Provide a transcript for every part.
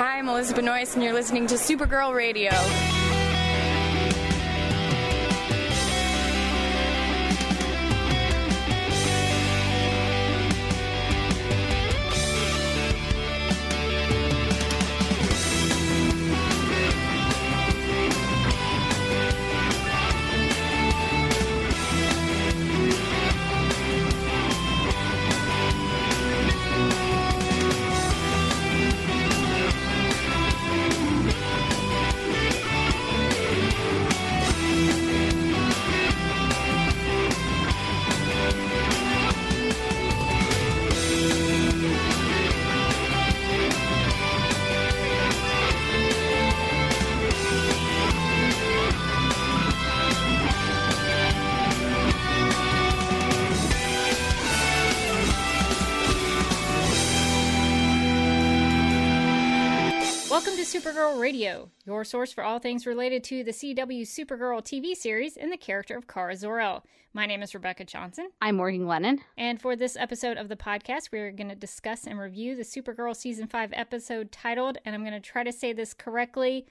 Hi, I'm Elizabeth Benoist, and you're listening to Supergirl Radio. Supergirl Radio, your source for all things related to the CW Supergirl TV series and the character of Kara Zor-El. My name is Rebecca Johnson, I'm Morgan Lennon. and for this episode of the podcast, we're going to discuss and review the Supergirl Season 5 episode titled, and I'm going to try to say this correctly,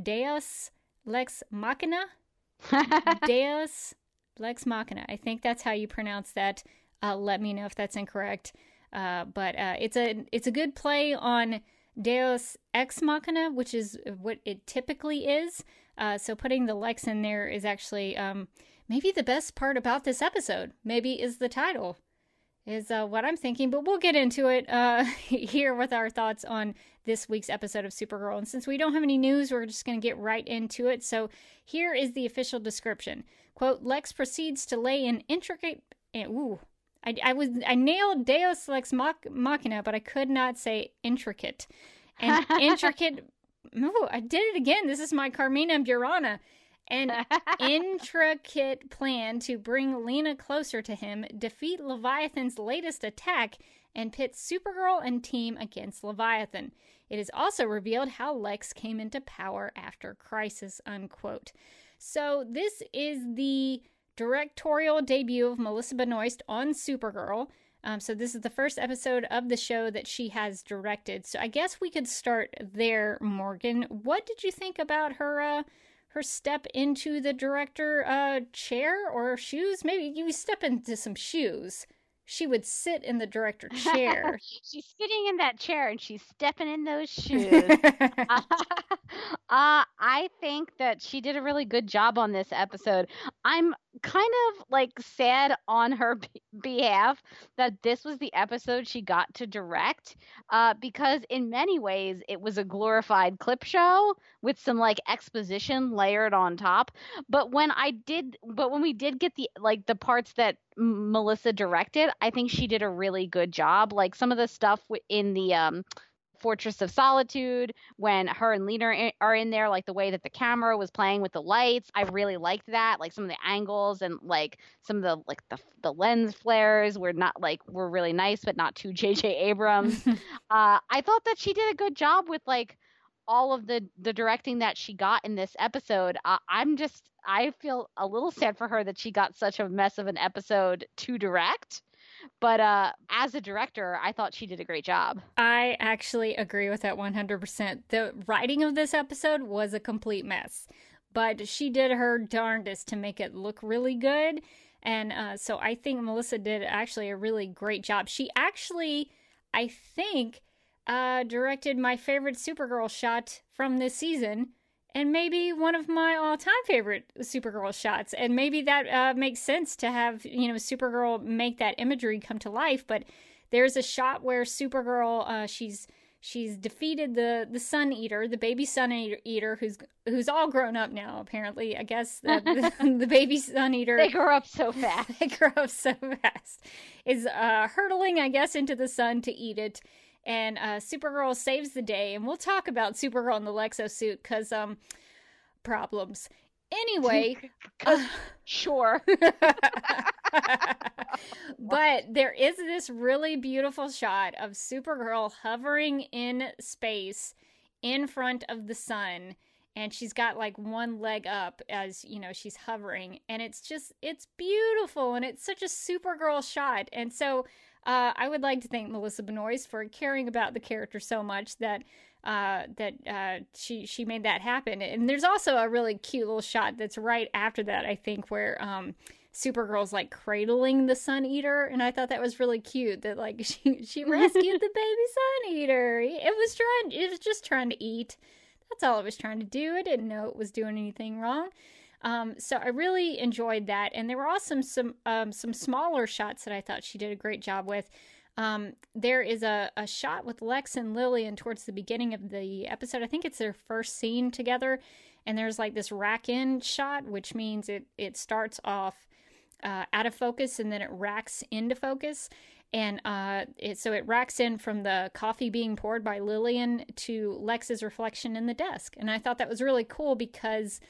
Deus Lex Machina? Deus Lex Machina. I think that's how you pronounce that. Uh, let me know if that's incorrect. Uh, but uh, it's a it's a good play on Deus Ex Machina, which is what it typically is. Uh, so putting the Lex in there is actually um, maybe the best part about this episode. Maybe is the title is uh, what I'm thinking, but we'll get into it uh, here with our thoughts on this week's episode of Supergirl. And since we don't have any news, we're just going to get right into it. So here is the official description: "Quote: Lex proceeds to lay an intricate. eh, Ooh, I, I was I nailed Deus Lex Mach- Machina, but I could not say intricate. And intricate. Ooh, I did it again. This is my Carmina Burana. An intricate plan to bring Lena closer to him, defeat Leviathan's latest attack, and pit Supergirl and team against Leviathan. It is also revealed how Lex came into power after Crisis. Unquote. So this is the directorial debut of Melissa Benoist on Supergirl. Um, so this is the first episode of the show that she has directed. So I guess we could start there, Morgan. What did you think about her uh, her step into the director uh, chair or shoes? Maybe you step into some shoes. She would sit in the director chair. she's sitting in that chair and she's stepping in those shoes. uh, I think that she did a really good job on this episode. I'm kind of like sad on her b- behalf that this was the episode she got to direct uh, because in many ways it was a glorified clip show with some like exposition layered on top but when i did but when we did get the like the parts that melissa directed i think she did a really good job like some of the stuff in the um Fortress of Solitude when her and Lena are in, there, like the way that the camera was playing with the lights. I really liked that. Like some of the angles and like some of the like the the lens flares were not like were really nice, but not too J.J. Abrams. uh, I thought that she did a good job with like all of the the directing that she got in this episode. Uh, I'm just I feel a little sad for her that she got such a mess of an episode to direct. But uh, as a director, I thought she did a great job. I actually agree with that 100%. The writing of this episode was a complete mess, but she did her darndest to make it look really good. And uh, so I think Melissa did actually a really great job. She actually, I think, uh, directed my favorite Supergirl shot from this season. And maybe one of my all-time favorite Supergirl shots, and maybe that uh, makes sense to have you know Supergirl make that imagery come to life. But there's a shot where Supergirl uh, she's she's defeated the the Sun Eater, the baby Sun Eater, who's who's all grown up now. Apparently, I guess the, the, the baby Sun Eater They grow up so fast. they grow up so fast is uh, hurtling, I guess, into the sun to eat it. And uh, Supergirl saves the day, and we'll talk about Supergirl in the Lexo suit because um problems. Anyway, uh, Sure. but there is this really beautiful shot of Supergirl hovering in space in front of the sun and she's got like one leg up as you know she's hovering and it's just it's beautiful and it's such a supergirl shot and so uh, I would like to thank Melissa Benoist for caring about the character so much that uh, that uh, she she made that happen. And there's also a really cute little shot that's right after that, I think, where um, Supergirl's like cradling the Sun Eater, and I thought that was really cute. That like she she rescued the baby Sun Eater. It was trying, it was just trying to eat. That's all it was trying to do. I didn't know it was doing anything wrong. Um, so I really enjoyed that, and there were also some um, some smaller shots that I thought she did a great job with. Um, there is a, a shot with Lex and Lillian towards the beginning of the episode. I think it's their first scene together, and there's like this rack in shot, which means it it starts off uh, out of focus and then it racks into focus. And uh, it, so it racks in from the coffee being poured by Lillian to Lex's reflection in the desk. And I thought that was really cool because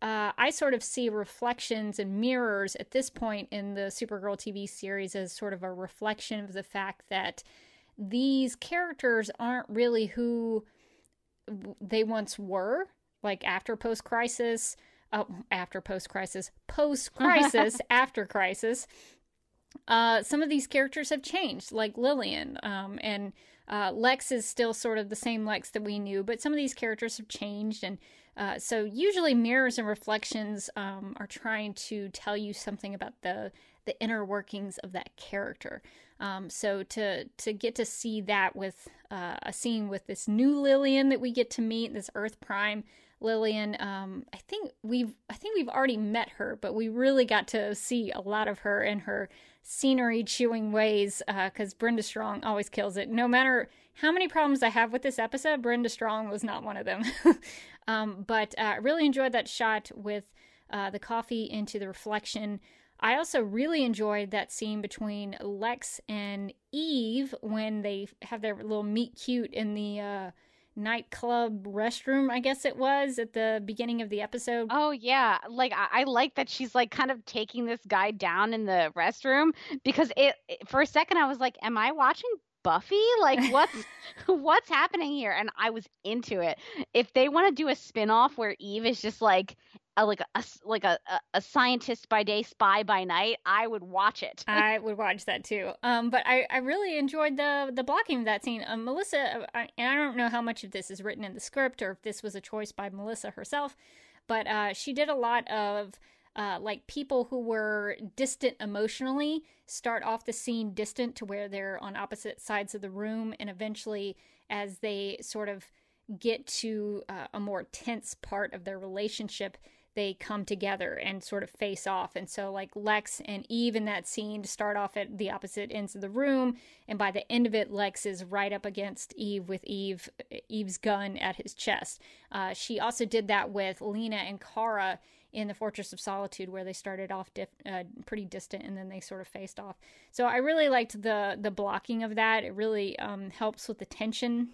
uh, I sort of see reflections and mirrors at this point in the Supergirl TV series as sort of a reflection of the fact that these characters aren't really who they once were, like after post crisis, uh, after post crisis, post crisis, after crisis. Uh, some of these characters have changed, like Lillian, um, and uh, Lex is still sort of the same Lex that we knew, but some of these characters have changed, and uh, so usually mirrors and reflections um, are trying to tell you something about the the inner workings of that character. Um, so to to get to see that with uh, a scene with this new Lillian that we get to meet, this Earth Prime Lillian, um, I think we've I think we've already met her, but we really got to see a lot of her and her scenery chewing ways because uh, Brenda Strong always kills it. No matter how many problems I have with this episode, Brenda Strong was not one of them. Um, but uh, I really enjoyed that shot with uh, the coffee into the reflection. I also really enjoyed that scene between Lex and Eve when they have their little meet cute in the uh, nightclub restroom, I guess it was at the beginning of the episode. Oh yeah, like I, I, like that she's like kind of taking this guy down in the restroom because it for a second I was like, am I watching Buffy? Like what's what's happening here? And I was into it. If they want to do a spin-off where Eve is just like a, like a like a, a scientist by day, spy by night, I would watch it. I would watch that too. Um, but I, I really enjoyed the the blocking of that scene. Um, Melissa, I, and I don't know how much of this is written in the script or if this was a choice by Melissa herself, but uh, she did a lot of uh, like people who were distant emotionally start off the scene distant to where they're on opposite sides of the room and eventually as they sort of get to uh, a more tense part of their relationship they come together and sort of face off. And so like lex and eve in that scene start off at the opposite ends of the room and by the end of it lex is right up against eve with eve eve's gun at his chest. Uh, she also did that with lena and kara in the Fortress of Solitude, where they started off uh, pretty distant and then they sort of faced off. So I really liked the the blocking of that. It really um, helps with the tension.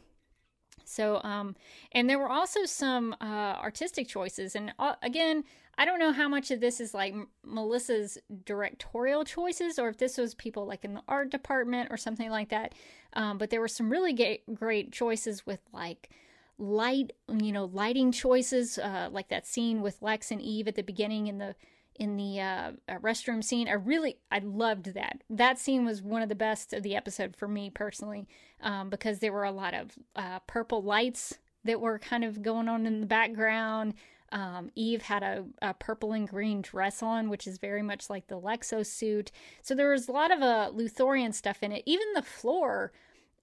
So, um, and there were also some uh, artistic choices, and uh, again, I don't know how much of this is like Melissa's directorial choices, or if this was people like in the art department or something like that. Um, but there were some really ga- great choices with like light, you know, lighting choices, uh, like that scene with Lex and Eve at the beginning in the in the uh, uh, restroom scene. I really, I loved that. That scene was one of the best of the episode for me personally, um, because there were a lot of uh, purple lights that were kind of going on in the background. Um, Eve had a, a, purple and green dress on, which is very much like the Lexo suit. So there was a lot of uh, Luthorian stuff in it. Even the floor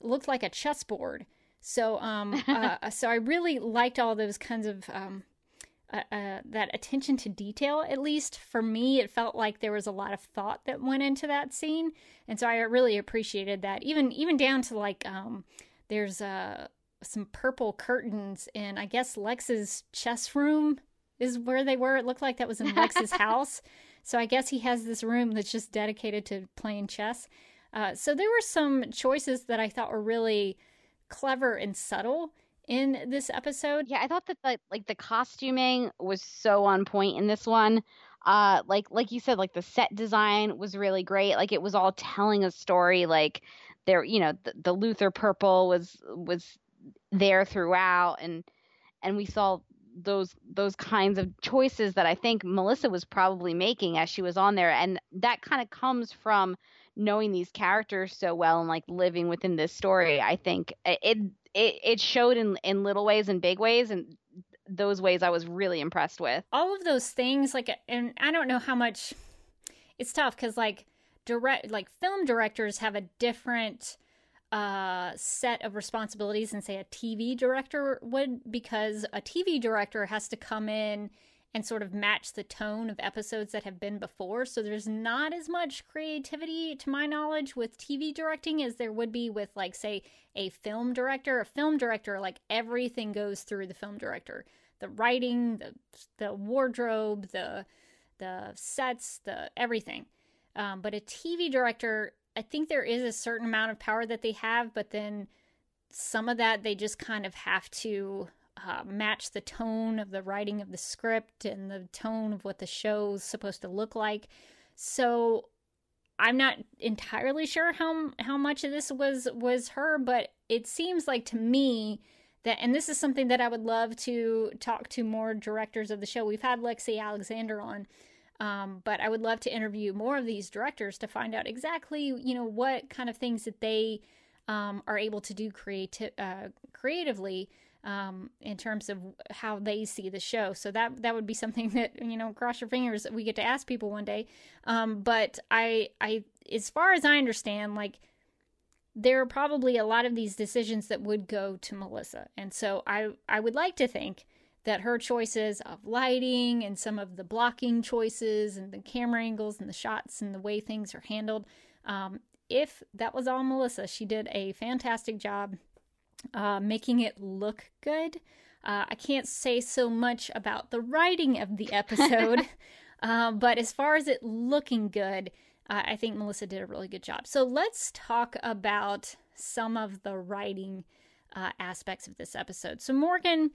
looked like a chessboard. So um uh, so I really liked all those kinds of um uh, uh, that attention to detail at least. For me it felt like there was a lot of thought that went into that scene. And so i really appreciated that. Even even down to like um there's uh some purple curtains in i guess lex's chess room is where they were. It looked like that was in lex's house. So i guess he has this room that's just dedicated to playing chess. Uh, so there were some choices that i thought were really clever and subtle in this episode. Yeah, I thought that the, like the costuming was so on point in this one. Uh like like you said like the set design was really great. Like it was all telling a story like there you know the, the Luthor purple was was there throughout and and we saw those those kinds of choices that I think Melissa was probably making as she was on there and that kind of comes from knowing these characters so well and like living within this story, I think it it it showed in in little ways and big ways and those ways I was really impressed with. All of those things like and I don't know how much it's tough cuz like direct like film directors have a different uh, set of responsibilities than say a TV director would because a TV director has to come in and sort of match the tone of episodes that have been before. So there's not as much creativity, to my knowledge, with TV directing as there would be with, like, say, a film director. A film director, like, everything goes through the film director the writing, the, the wardrobe, the, the sets, the everything. Um, but a TV director, I think there is a certain amount of power that they have, but then some of that they just kind of have to uh, match the tone of the writing of the script and the tone of what the show's supposed to look like. So I'm not entirely sure how how much of this was was her, but it seems like to me that and this is something that I would love to talk to more directors of the show. We've had Lexi Alexander on, um, but I would love to interview more of these directors to find out exactly you know what kind of things that they um, are able to do uh, creatively um, in terms of how they see the show. So that that would be something that you know, cross your fingers, we get to ask people one day. Um, but I, I, as far as I understand, like there are probably a lot of these decisions that would go to Melissa, and so I, I would like to think that her choices of lighting and some of the blocking choices and the camera angles and the shots and the way things are handled. Um, if that was all Melissa, she did a fantastic job uh, making it look good. Uh, I can't say so much about the writing of the episode, uh, but as far as it looking good, uh, I think Melissa did a really good job. So let's talk about some of the writing uh, aspects of this episode. So Morgan,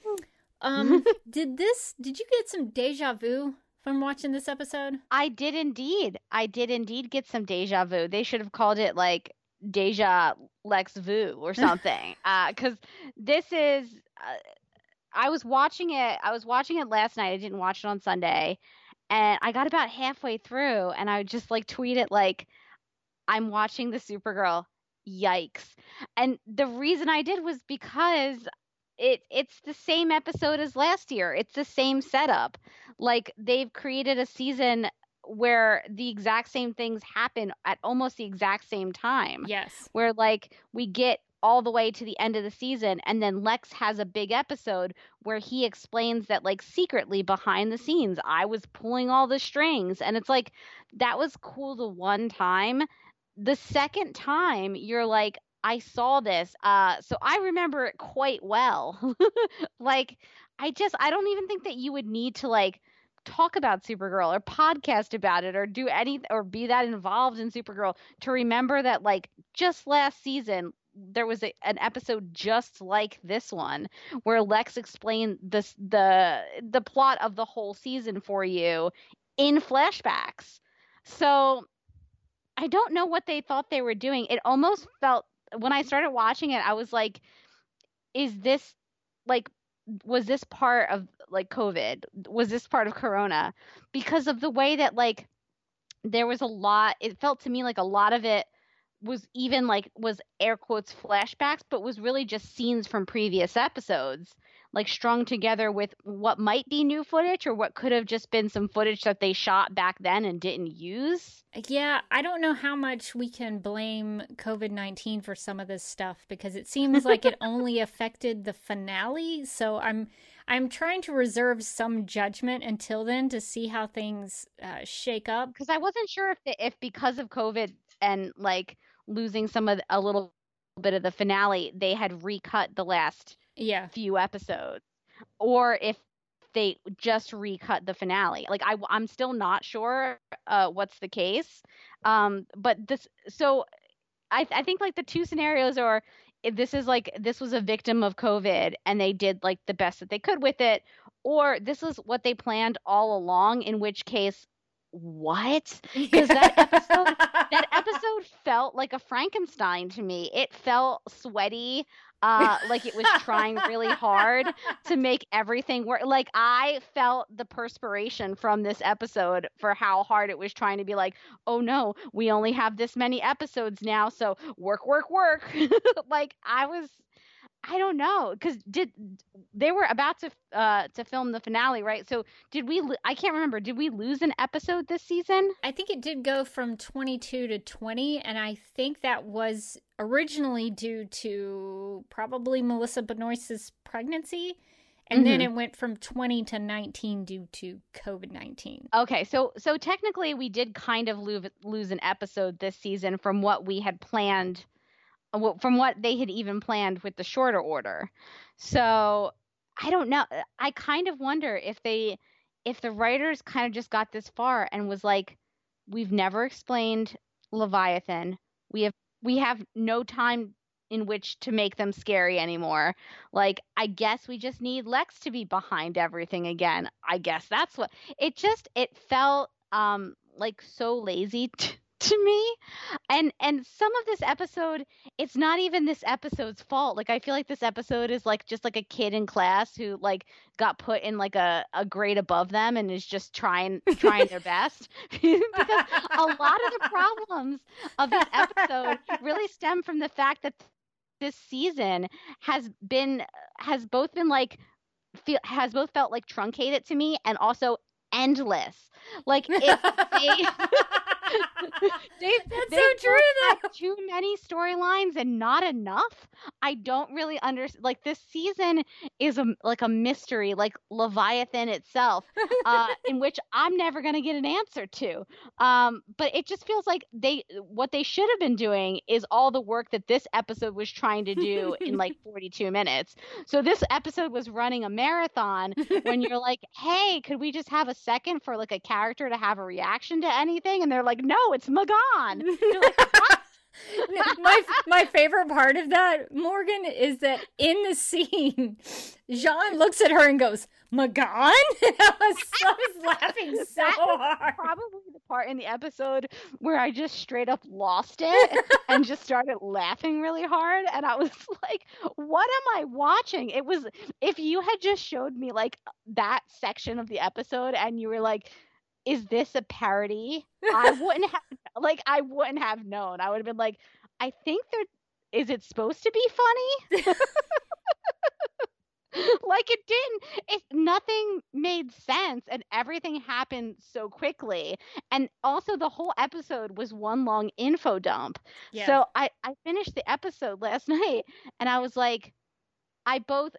um, did this? Did you get some deja vu from watching this episode? I did indeed. I did indeed get some deja vu. They should have called it like Deja Lex Vu or something. Because uh, this is, uh, I was watching it. I was watching it last night. I didn't watch it on Sunday, and I got about halfway through, and I just like tweeted like, "I'm watching the Supergirl." Yikes! And the reason I did was because it it's the same episode as last year. It's the same setup. Like they've created a season where the exact same things happen at almost the exact same time. Yes. Where like we get all the way to the end of the season and then Lex has a big episode where he explains that like secretly behind the scenes I was pulling all the strings and it's like that was cool the one time. The second time you're like I saw this. Uh so I remember it quite well. like I just I don't even think that you would need to like talk about Supergirl or podcast about it or do any or be that involved in Supergirl to remember that like just last season there was a, an episode just like this one where Lex explained this the the plot of the whole season for you in flashbacks. So I don't know what they thought they were doing. It almost felt when I started watching it I was like is this like was this part of like COVID? Was this part of Corona? Because of the way that like there was a lot. It felt to me like a lot of it was even like was air quotes flashbacks, but was really just scenes from previous episodes, like strung together with what might be new footage or what could have just been some footage that they shot back then and didn't use. Yeah, I don't know how much we can blame COVID 19 for some of this stuff because it seems like it only affected the finale. So I'm I'm trying to reserve some judgment until then to see how things uh, shake up. Because I wasn't sure if the, if because of COVID and like losing some of a little bit of the finale, they had recut the last yeah few episodes, or if they just recut the finale. Like I, I'm still not sure uh, what's the case. Um, but this, so I, I think like the two scenarios are this is like this was a victim of COVID and they did like the best that they could with it, or this is what they planned all along. In which case, what? Because that episode that episode felt like a Frankenstein to me. It felt sweaty. Uh, like it was trying really hard to make everything work. Like I felt the perspiration from this episode for how hard it was trying to be like, oh no, we only have this many episodes now, so work, work, work. like I was I don't know because did they were about to uh to film the finale, right? So did we? I can't remember. Did we lose an episode this season? I think it did go from 22 to 20, and I think that was originally due to probably Melissa Benoist's pregnancy. And mm-hmm. then it went from 20 to 19 due to COVID 19. Okay, so so technically we did kind of lose, lose an episode this season from what we had planned from what they had even planned with the shorter order. So I don't know. I kind of wonder if they, if the writers kind of just got this far and was like, we've never explained Leviathan. We have we have no time in which to make them scary anymore. Like, I guess we just need Lex to be behind everything again. I guess that's what it just it felt um like so lazy to me and and some of this episode it's not even this episode's fault. Like i feel like this episode is like just like a kid in class who like got put in like a, a grade above them and is just trying trying their best. Because a lot of the problems of this episode really stem from the fact that this season has been has both been like feel has both felt like truncated to me and also endless. Like if they they, That's so true. Though. Too many storylines and not enough. I don't really understand. Like this season is a like a mystery, like Leviathan itself, uh, in which I'm never gonna get an answer to. Um, but it just feels like they what they should have been doing is all the work that this episode was trying to do in like 42 minutes. So this episode was running a marathon when you're like, hey, could we just have a second for like a character to have a reaction to anything? And they're like, no, it's M'gann. my my favorite part of that, Morgan, is that in the scene, J'onn looks at her and goes, M'gann? I was, I was laughing so hard. Probably the part in the episode where I just straight up lost it and just started laughing really hard. And I was like, what am I watching? It was, if you had just showed me like that section of the episode and you were like, is this a parody? I wouldn't have like I wouldn't have known. I would have been like, I think there is it supposed to be funny? like it didn't it nothing made sense and everything happened so quickly and also the whole episode was one long info dump yeah. so i i finished the episode last night and i was like i both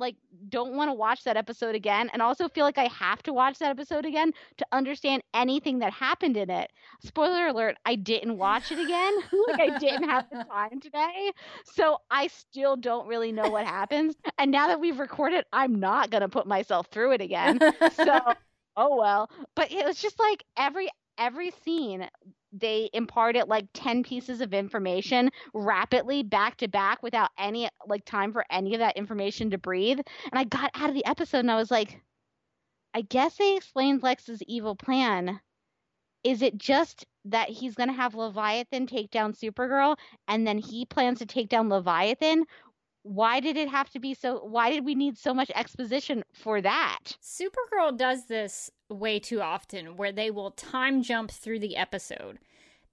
like don't want to watch that episode again and also feel like I have to watch that episode again to understand anything that happened in it. Spoiler alert, I didn't watch it again. like I didn't have the time today. So I still don't really know what happens. And now that we've recorded, I'm not going to put myself through it again. So oh well. But it was just like every every scene they imparted like 10 pieces of information rapidly back to back without any like time for any of that information to breathe. And i got out of the episode and i was like i guess they explained lex's evil plan. Is it just that he's going to have leviathan take down supergirl and then he plans to take down leviathan why did it have to be so why did we need so much exposition for that? Supergirl does this way too often where they will time jump through the episode.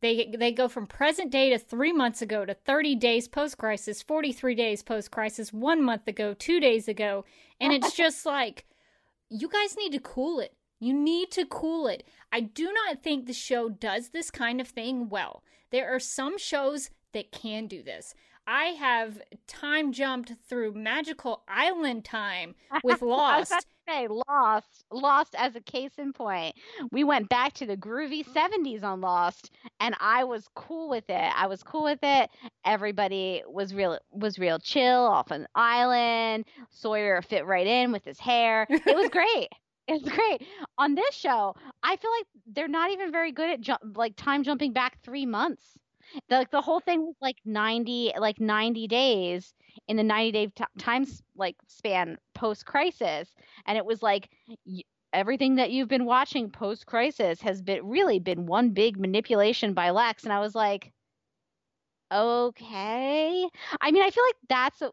They they go from present day to 3 months ago to 30 days post crisis 43 days post crisis 1 month ago 2 days ago and it's just like you guys need to cool it. You need to cool it. I do not think the show does this kind of thing well. There are some shows that can do this I have time jumped through magical island time with Lost. say Lost, Lost as a case in point. We went back to the groovy mm. 70s on Lost and I was cool with it. I was cool with it. Everybody was real was real chill off an island. Sawyer fit right in with his hair. It was great. It's great. On this show, I feel like they're not even very good at ju- like time jumping back 3 months the, like the whole thing was like 90 like 90 days in the 90 day t- like span post crisis and it was like y- everything that you've been watching post crisis has been really been one big manipulation by Lex. And I was like okay. I mean, I feel like that's a,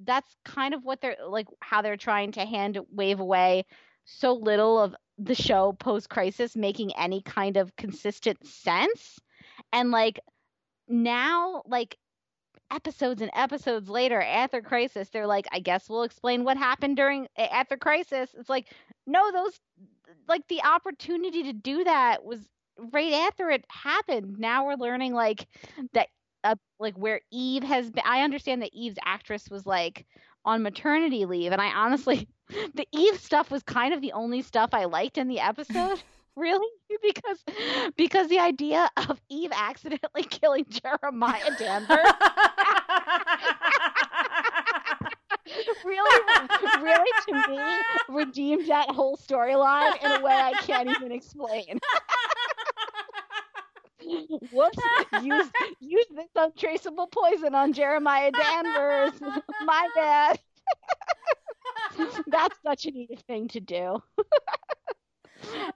that's kind of what they're like how they're trying to hand wave away so little of the show post crisis making any kind of consistent sense. And like now like episodes and episodes later after crisis they're like i guess we'll explain what happened during after crisis. It's like no those like the opportunity to do that was right after it happened. Now we're learning like that uh, like where eve has been i understand that eve's actress was like on maternity leave and i honestly the eve stuff was kind of the only stuff i liked in the episode really? Because because the idea of eve accidentally killing jeremiah danvers really? Really? To me redeemed that whole storyline in a way i can't even explain. Whoops. Use use this untraceable poison on jeremiah danvers. My bad. That's such an easy thing to do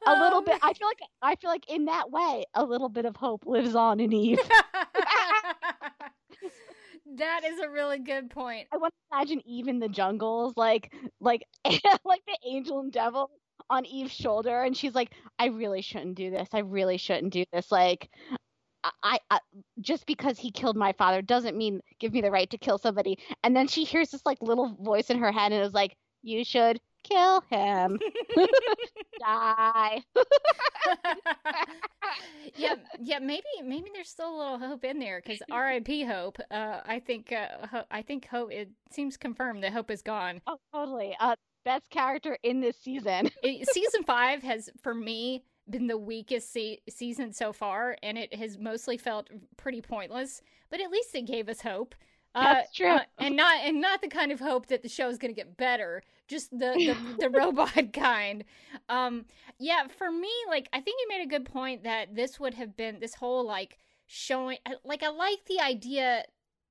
a little um, bit i feel like i feel like in that way a little bit of hope lives on in eve. That is a really good point. I want to imagine eve in the jungles like like like the angel and devil on eve's shoulder and she's like i really shouldn't do this. I really shouldn't do this. Like I, I just because he killed my father doesn't mean give me the right to kill somebody. And then she hears this like little voice in her head and is like you should kill him. Die. yeah, yeah. Maybe, maybe there's still a little hope in there because R.I.P. Hope. Uh, I think, uh, ho- I think Hope. It seems confirmed that Hope is gone. Oh, totally. Uh, best character in this season. it, season five has, for me, been the weakest se- season so far, and it has mostly felt pretty pointless. But at least it gave us hope. That's uh, true, uh, and not and not the kind of hope that the show is going to get better. Just the the, the robot kind. Um, yeah, for me, like I think you made a good point that this would have been this whole like showing. Like I like the idea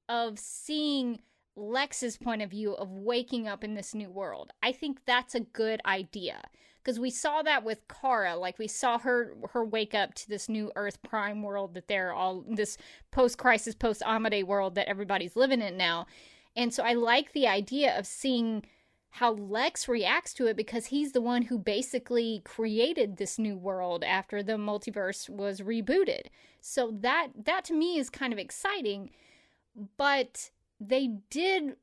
of seeing Lex's point of view of waking up in this new world. I think that's a good idea because we saw that with Kara. Like we saw her her wake up to this new Earth Prime world that they're all this post crisis, post Amade world that everybody's living in now. And so I like the idea of seeing how Lex reacts to it because he's the one who basically created this new world after the multiverse was rebooted. So that that to me is kind of exciting, but they did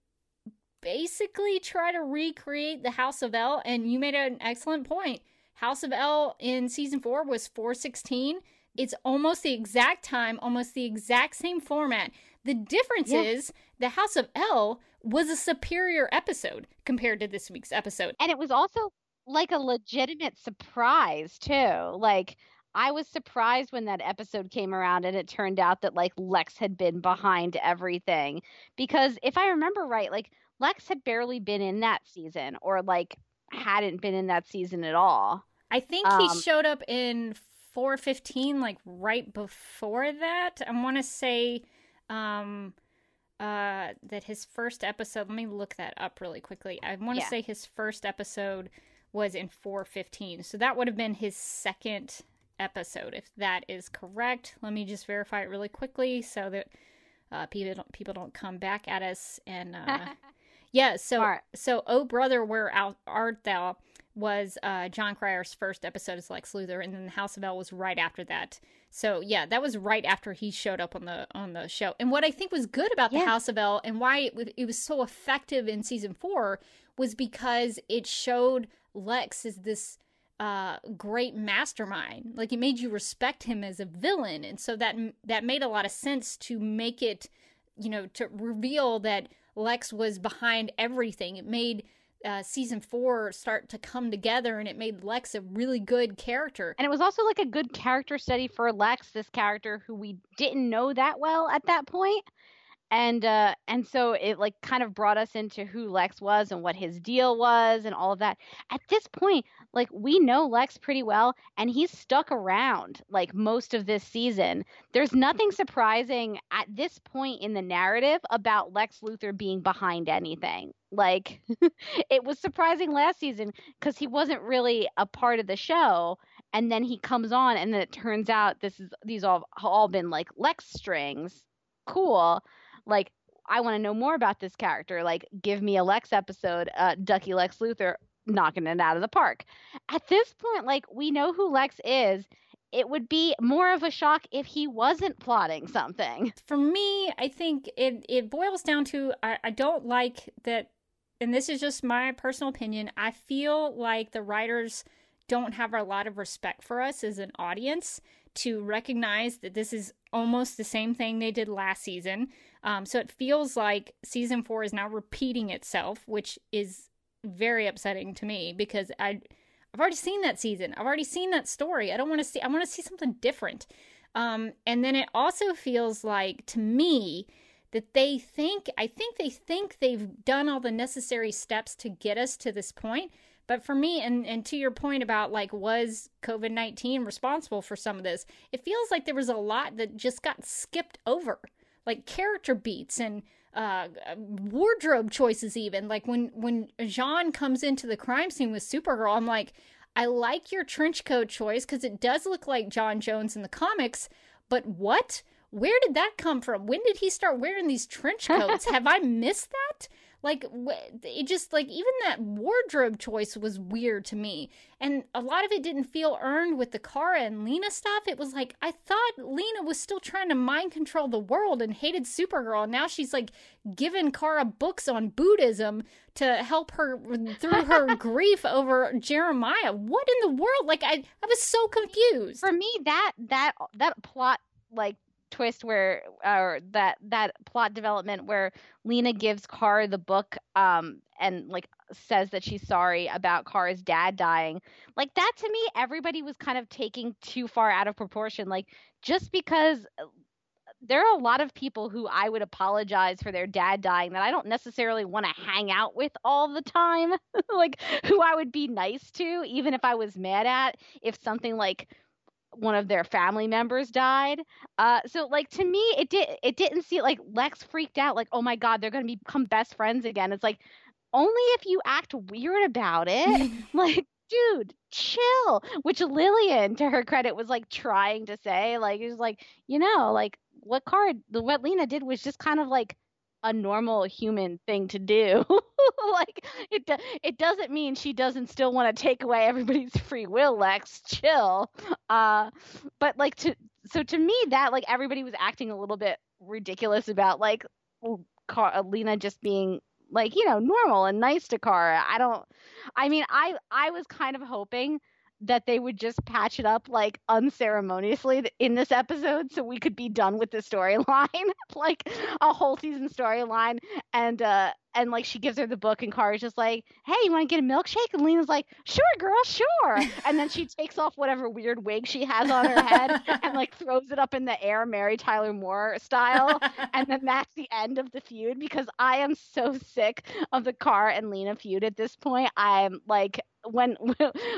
basically try to recreate the House of L. and you made an excellent point. House of L in season four was 416. It's almost the exact time, almost the exact same format. The difference yeah. is the House of L was a superior episode compared to this week's episode. And it was also like a legitimate surprise, too. Like, I was surprised when that episode came around and it turned out that like Lex had been behind everything. Because if I remember right, like Lex had barely been in that season or like hadn't been in that season at all. I think um, he showed up in 415 like right before that. I want to say um uh that his first episode, let me look that up really quickly. I want to yeah. say his first episode was in 415. So that would have been his second episode if that is correct. Let me just verify it really quickly so that uh, people don't people don't come back at us and uh, Yeah, so Smart. so Oh Brother, Where Art Thou was uh, Jon Cryer's first episode as Lex Luthor, and then the House of L was right after that. So yeah, that was right after he showed up on the on the show. And what I think was good about yeah. the House of L and why it, it was so effective in season four was because it showed Lex as this uh, great mastermind. Like it made you respect him as a villain, and so that that made a lot of sense to make it, you know, to reveal that Lex was behind everything. It made uh, season four start to come together and it made Lex a really good character. And it was also like a good character study for Lex, this character who we didn't know that well at that point and uh and so it like kind of brought us into who Lex was and what his deal was and all of that. At this point, like we know Lex pretty well and he's stuck around like most of this season. There's nothing surprising at this point in the narrative about Lex Luthor being behind anything. Like it was surprising last season cuz he wasn't really a part of the show and then he comes on and then it turns out this is these all all been like Lex strings cool. Like I want to know more about this character. Like give me a Lex episode, uh, Ducky Lex Luthor knocking it out of the park. At this point, like we know who Lex is. It would be more of a shock if he wasn't plotting something. For me, I think it it boils down to I, I don't like that and this is just my personal opinion. I feel like the writers don't have a lot of respect for us as an audience to recognize that this is almost the same thing they did last season. Um, so it feels like season four is now repeating itself, which is very upsetting to me because I, I've already seen that season. I've already seen that story. I don't want to see. I want to see something different. Um, and then it also feels like to me that they think. I think they think they've done all the necessary steps to get us to this point but for me, and, and to your point about like, was COVID 19 responsible for some of this? It feels like there was a lot that just got skipped over, like character beats and uh, wardrobe choices, even. Like when, when J'onn comes into the crime scene with Supergirl, I'm like, I like your trench coat choice because it does look like J'onn J'onzz in the comics, but what? Where did that come from? When did he start wearing these trench coats? Have I missed that? Like it just like even that wardrobe choice was weird to me. And a lot of it didn't feel earned with the Kara and Lena stuff. It was like I thought Lena was still trying to mind control the world and hated Supergirl. And now she's like giving Kara books on Buddhism to help her through her grief over Jeremiah. What in the world? Like I I was so confused. For me that that that plot like twist where or that that plot development where Lena gives Car the book um and like says that she's sorry about Car's dad dying. Like that to me everybody was kind of taking too far out of proportion like just because uh, there are a lot of people who I would apologize for their dad dying that I don't necessarily want to hang out with all the time. like who I would be nice to even if I was mad at if something like one of their family members died. Uh, so like to me, it did it didn't see like Lex freaked out like oh my god they're gonna become best friends again. It's like only if you act weird about it. like dude, chill. Which Lillian, to her credit, was like trying to say like it was like you know like what card the what Lena did was just kind of like a normal human thing to do. like it it doesn't mean she doesn't still want to take away everybody's free will, Lex. Chill. Uh but like to so to me that like everybody was acting a little bit ridiculous about like Car- Lena just being like, you know, normal and nice to Kara. I don't I mean, I I was kind of hoping that they would just patch it up like unceremoniously in this episode so we could be done with the storyline like a whole season storyline and uh and like she gives her the book and Kara's just like, "Hey, you want to get a milkshake?" And Lena's like, "Sure, girl, sure." And then she takes off whatever weird wig she has on her head and like throws it up in the air, Mary Tyler Moore style. and then that's the end of the feud because I am so sick of the Kara and Lena feud at this point. I'm like when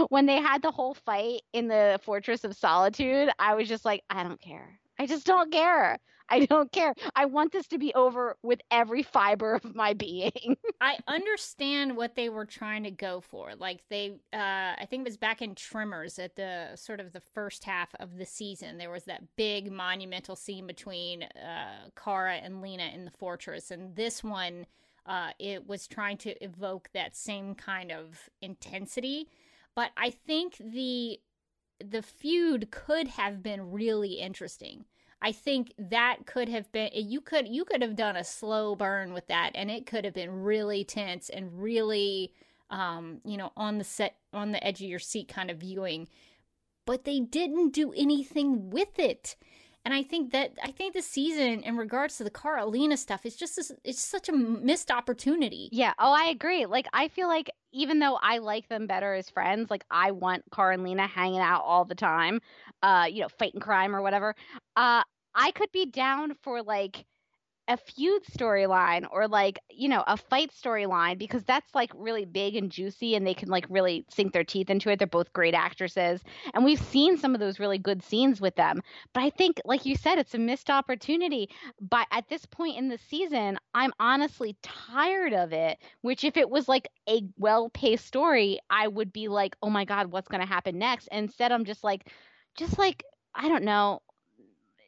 when they had the whole fight in the Fortress of Solitude, I was just like, I don't care. I just don't care. I don't care. I want this to be over with every fiber of my being. I understand what they were trying to go for. Like they uh I think it was back in Tremors at the sort of the first half of the season. There was that big monumental scene between uh Kara and Lena in the fortress and this one uh it was trying to evoke that same kind of intensity. But I think the the feud could have been really interesting. I think that could have been you could you could have done a slow burn with that and it could have been really tense and really um you know on the set on the edge of your seat kind of viewing. But they didn't do anything with it and I think that I think the season in regards to the Carolina stuff is just this, it's such a missed opportunity. Yeah. Oh, I agree. Like I feel like even though I like them better as friends, like I want Car and Lena hanging out all the time, uh, you know, fighting crime or whatever. Uh, I could be down for like a feud storyline or like you know a fight storyline because that's like really big and juicy and they can like really sink their teeth into it. They're both great actresses. And we've seen some of those really good scenes with them. But i think like you said it's a missed opportunity. But at this point in the season i'm honestly tired of it which if it was like a well-paced story i would be like oh my god what's going to happen next? Instead i'm just like just like i don't know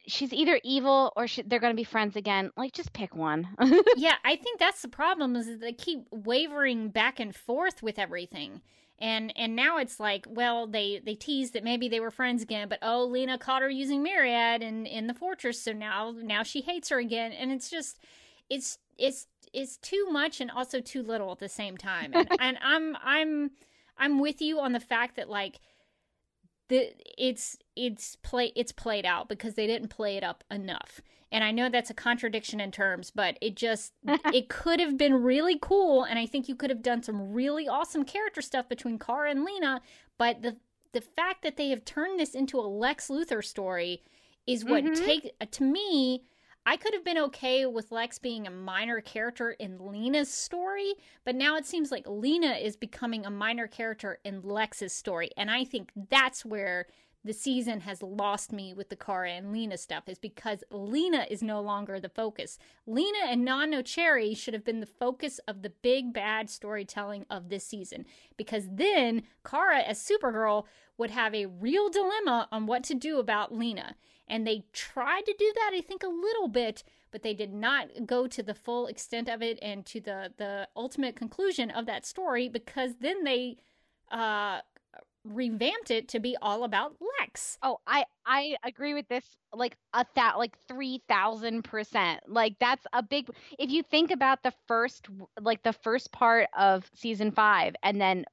she's either evil or she, they're going to be friends again. Like, just pick one. yeah, I think that's the problem is that they keep wavering back and forth with everything. And and now it's like, well, they they tease that maybe they were friends again, but oh, Lena caught her using Myriad in in the fortress, so now now she hates her again, and it's just it's it's it's too much and also too little at the same time. And, and I'm I'm I'm with you on the fact that like the it's it's play it's played out because they didn't play it up enough. And I know that's a contradiction in terms, but it just it could have been really cool and I think you could have done some really awesome character stuff between Kara and Lena, but the the fact that they have turned this into a Lex Luthor story is what mm-hmm. take to me I could have been okay with Lex being a minor character in Lena's story, but now it seems like Lena is becoming a minor character in Lex's story. And I think that's where the season has lost me with the Kara and Lena stuff is because Lena is no longer the focus. Lena and Non Nocturna should have been the focus of the big bad storytelling of this season because then Kara as Supergirl would have a real dilemma on what to do about Lena. And they tried to do that, I think, a little bit, but they did not go to the full extent of it and to the the ultimate conclusion of that story because then they uh revamped it to be all about Lex. Oh, I I agree with this like a that like 3000%. Like that's a big if you think about the first like the first part of season 5 and then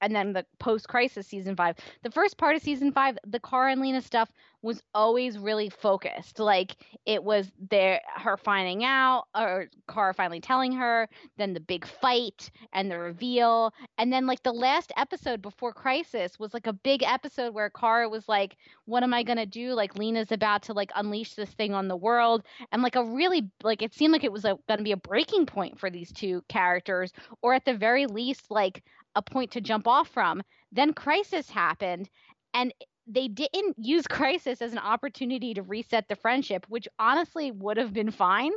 and then the post crisis season five. The first part of season five, the Kara and Lena stuff was always really focused. Like it was there her finding out or Kara finally telling her, then the big fight and the reveal. And then like the last episode before Crisis was like a big episode where Kara was like, What am I gonna do? Like Lena's about to like unleash this thing on the world. And like a really like it seemed like it was a, gonna be a breaking point for these two characters, or at the very least, like a point to jump off from. Then Crisis happened, and they didn't use Crisis as an opportunity to reset the friendship, which honestly would have been fine.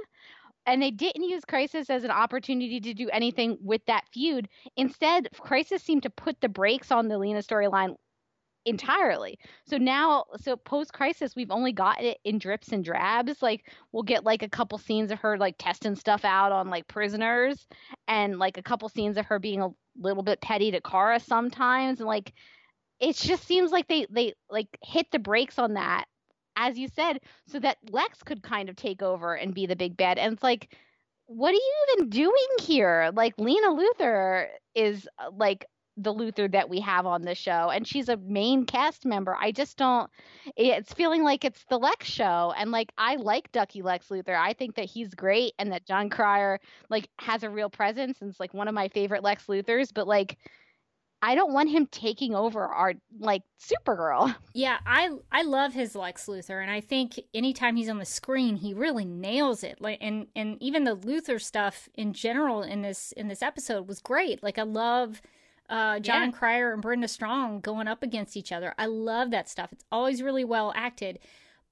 And they didn't use Crisis as an opportunity to do anything with that feud. Instead, Crisis seemed to put the brakes on the Lena storyline entirely. So now, so post crisis, we've only got it in drips and drabs. Like we'll get like a couple scenes of her like testing stuff out on like prisoners, and like a couple scenes of her being a little bit petty to Kara sometimes, and like it just seems like they they like hit the brakes on that, as you said, so that Lex could kind of take over and be the big bad. And it's like, what are you even doing here? Like Lena Luthor is uh, like the Luthor that we have on the show, and she's a main cast member. I just don't. It's feeling like it's the Lex show, and like I like Duckie Lex Luthor. I think that he's great, and that Jon Cryer like has a real presence, and it's like one of my favorite Lex Luthors. But like, I don't want him taking over our like Supergirl. Yeah, I I love his Lex Luthor, and I think anytime he's on the screen, he really nails it. Like, and and even the Luthor stuff in general in this in this episode was great. Like, I love uh, Jon yeah. Cryer and Brenda Strong going up against each other. I love that stuff. It's always really well acted,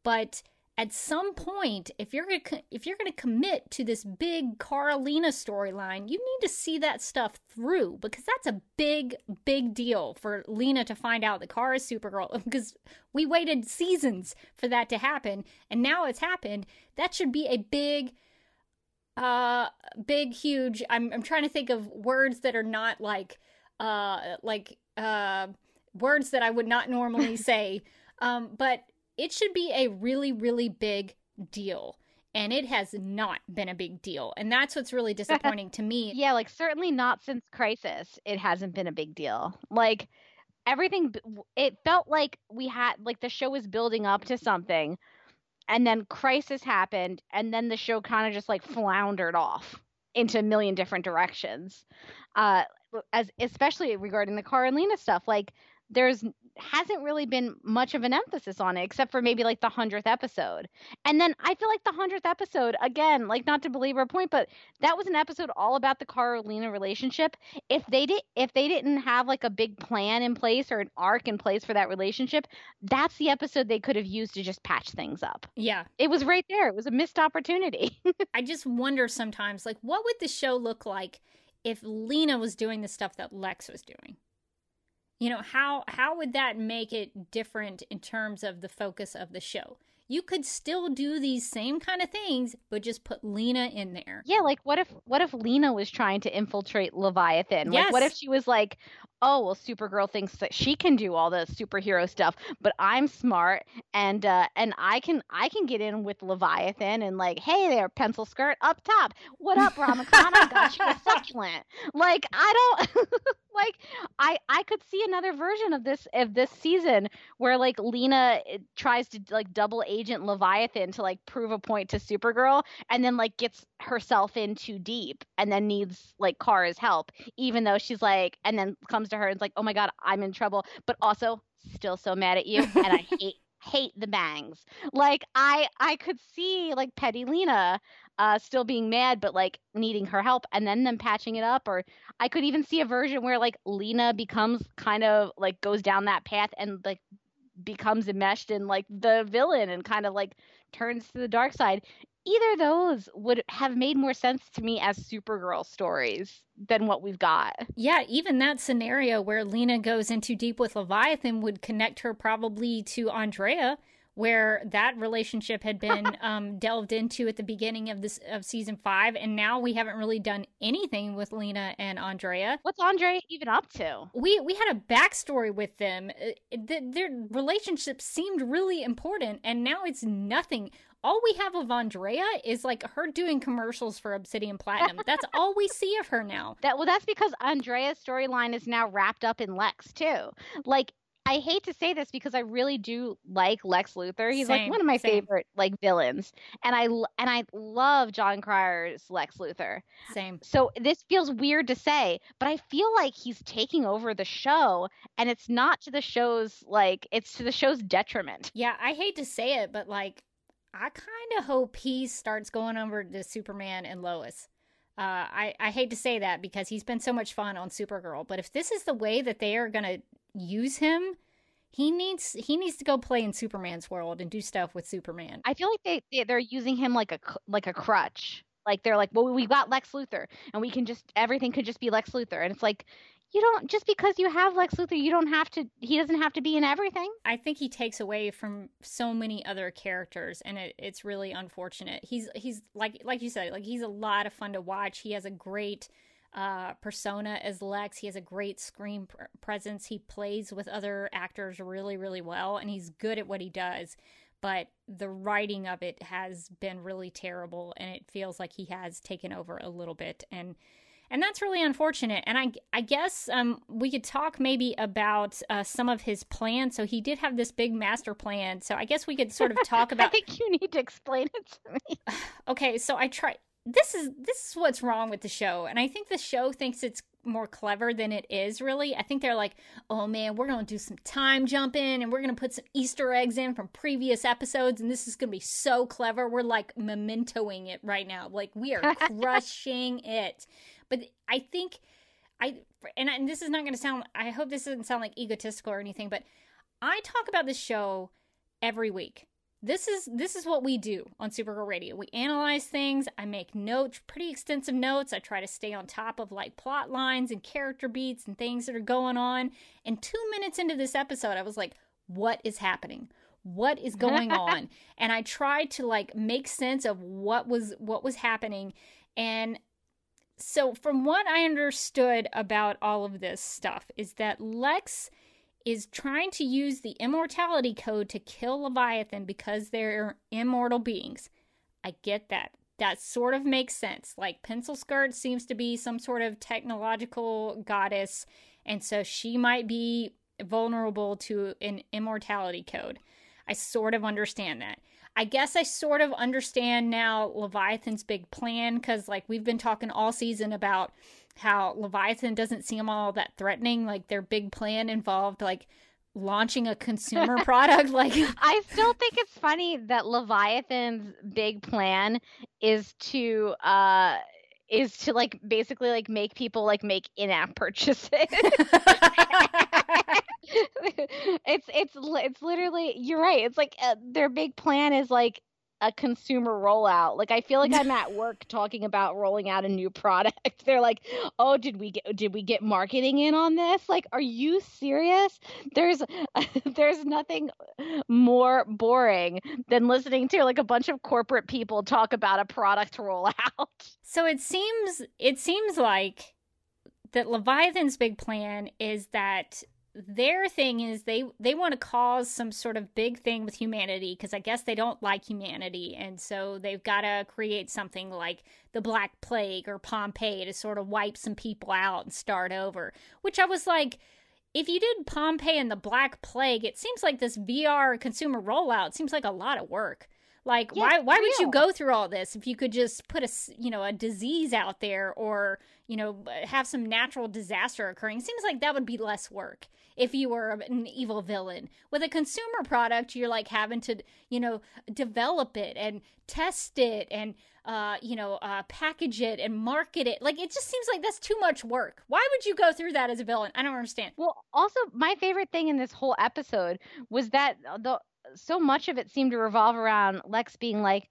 but at some point, if you're gonna if you're gonna commit to this big Kara-Lena storyline, you need to see that stuff through because that's a big big deal for Lena to find out that Kara is Supergirl because we waited seasons for that to happen and now it's happened. That should be a big uh big huge I'm I'm trying to think of words that are not like uh, like uh, words that I would not normally say. Um, but it should be a really, really big deal. And it has not been a big deal. And that's what's really disappointing to me. Yeah, like certainly not since Crisis, it hasn't been a big deal. Like everything, it felt like we had, like the show was building up to something. And then Crisis happened. And then the show kind of just like floundered off into a million different directions. Uh, as especially regarding the Lena stuff, like there's hasn't really been much of an emphasis on it except for maybe like the 100th episode. And then I feel like the 100th episode again, like not to belabor a point, but that was an episode all about the Kara-Lena relationship. If they did if they didn't have like a big plan in place or an arc in place for that relationship, that's the episode they could have used to just patch things up. Yeah. It was right there. It was a missed opportunity. I just wonder sometimes like what would the show look like if Lena was doing the stuff that Lex was doing? You know, how how would that make it different in terms of the focus of the show? you could still do these same kind of things, but just put Lena in there. Yeah, like what if what if Lena was trying to infiltrate Leviathan? Like what if she was like, "Oh, well Supergirl thinks that she can do all the superhero stuff, but I'm smart and uh and I can I can get in with Leviathan and like, "Hey there, pencil skirt up top. What up, Rama Khan? I got you a succulent." Like, I don't like I I could see another version of this of this season where like Lena eh, tries to like double agent Leviathan to like prove a point to Supergirl and then like gets herself in too deep and then needs like Kara's help even though she's like and then comes to her and is like oh my god I'm in trouble but also still so mad at you and I hate hate the bangs like I I could see like petty Lena uh still being mad but like needing her help and then them patching it up or I could even see a version where like Lena becomes kind of like goes down that path and like becomes enmeshed in like the villain and kind of like turns to the dark side. Either of those would have made more sense to me as Supergirl stories than what we've got. Yeah, even that scenario where Lena goes in too deep with Leviathan would connect her probably to Andrea, where that relationship had been um, delved into at the beginning of this of season five, and now we haven't really done anything with Lena and Andrea. What's Andrea even up to? We we had a backstory with them. Uh, th- their relationship seemed really important, and now it's nothing. All we have of Andrea is like her doing commercials for Obsidian Platinum. That's all we see of her now. That well, that's because Andrea's storyline is now wrapped up in Lex too. Like I hate to say this because I really do like Lex Luthor. He's like one of my same. favorite like villains, and I and I love Jon Cryer's Lex Luthor. Same. So this feels weird to say, but I feel like he's taking over the show, and it's not to the show's like it's to the show's detriment. Yeah, I hate to say it, but like, I kind of hope he starts going over to Superman and Lois. Uh, I I hate to say that because he's been so much fun on Supergirl, but if this is the way that they are gonna use him, he needs he needs to go play in Superman's world and do stuff with Superman. I feel like they, they they're using him like a like a crutch. Like they're like, well, we got Lex Luthor, and we can just everything could just be Lex Luthor, and it's like, you don't just because you have Lex Luthor, you don't have to. He doesn't have to be in everything. I think he takes away from so many other characters, and it, it's really unfortunate. He's he's like like you said, like he's a lot of fun to watch. He has a great uh, persona as Lex. He has a great screen pr- presence. He plays with other actors really really well, and he's good at what he does. But the writing of it has been really terrible, and it feels like he has taken over a little bit, and and that's really unfortunate. And I, I guess um, we could talk maybe about uh, some of his plans. So he did have this big master plan. So I guess we could sort of talk about. I think you need to explain it to me. okay, so I try. This is this is what's wrong with the show, and I think the show thinks it's more clever than it is. Really, I think they're like, "Oh man, we're gonna do some time jumping, and we're gonna put some Easter eggs in from previous episodes, and this is gonna be so clever." We're like mementoing it right now, like we are crushing it. But I think I and, I, and this is not going to sound. I hope this doesn't sound like egotistical or anything, but I talk about this show every week. This is this is what we do on Supergirl Radio. We analyze things. I make notes, pretty extensive notes. I try to stay on top of like plot lines and character beats and things that are going on. And two minutes into this episode, I was like, "What is happening? What is going on?" and I tried to like make sense of what was what was happening. And so, from what I understood about all of this stuff, is that Lex is trying to use the immortality code to kill Leviathan because they're immortal beings. I get that. That sort of makes sense. Like, Pencil Skirt seems to be some sort of technological goddess, and so she might be vulnerable to an immortality code. I sort of understand that. I guess I sort of understand now Leviathan's big plan because, like, we've been talking all season about how Leviathan doesn't seem all that threatening. Like, their big plan involved, like, launching a consumer product. Like, I still think it's funny that Leviathan's big plan is to uh is to like basically like make people like make in-app purchases. it's it's it's literally you're right. It's like uh, their big plan is like a consumer rollout. Like I feel like I'm at work talking about rolling out a new product. They're like, "Oh, did we get did we get marketing in on this?" Like, are you serious? There's there's nothing more boring than listening to like a bunch of corporate people talk about a product rollout. So it seems it seems like that Leviathan's big plan is that their thing is they they want to cause some sort of big thing with humanity because I guess they don't like humanity and so they've got to create something like the Black Plague or Pompeii to sort of wipe some people out and start over. Which I was like, if you did Pompeii and the Black Plague, it seems like this VR consumer rollout seems like a lot of work. Like Yeah, why why would you go through all this if you could just put a you know a disease out there or you know have some natural disaster occurring? Seems like that would be less work if you were an evil villain. With a consumer product, you're like having to you know develop it and test it and uh you know uh package it and market it. Like it just seems like that's too much work. Why would you go through that as a villain? I don't understand. Well, also my favorite thing in this whole episode was that the so much of it seemed to revolve around Lex being like,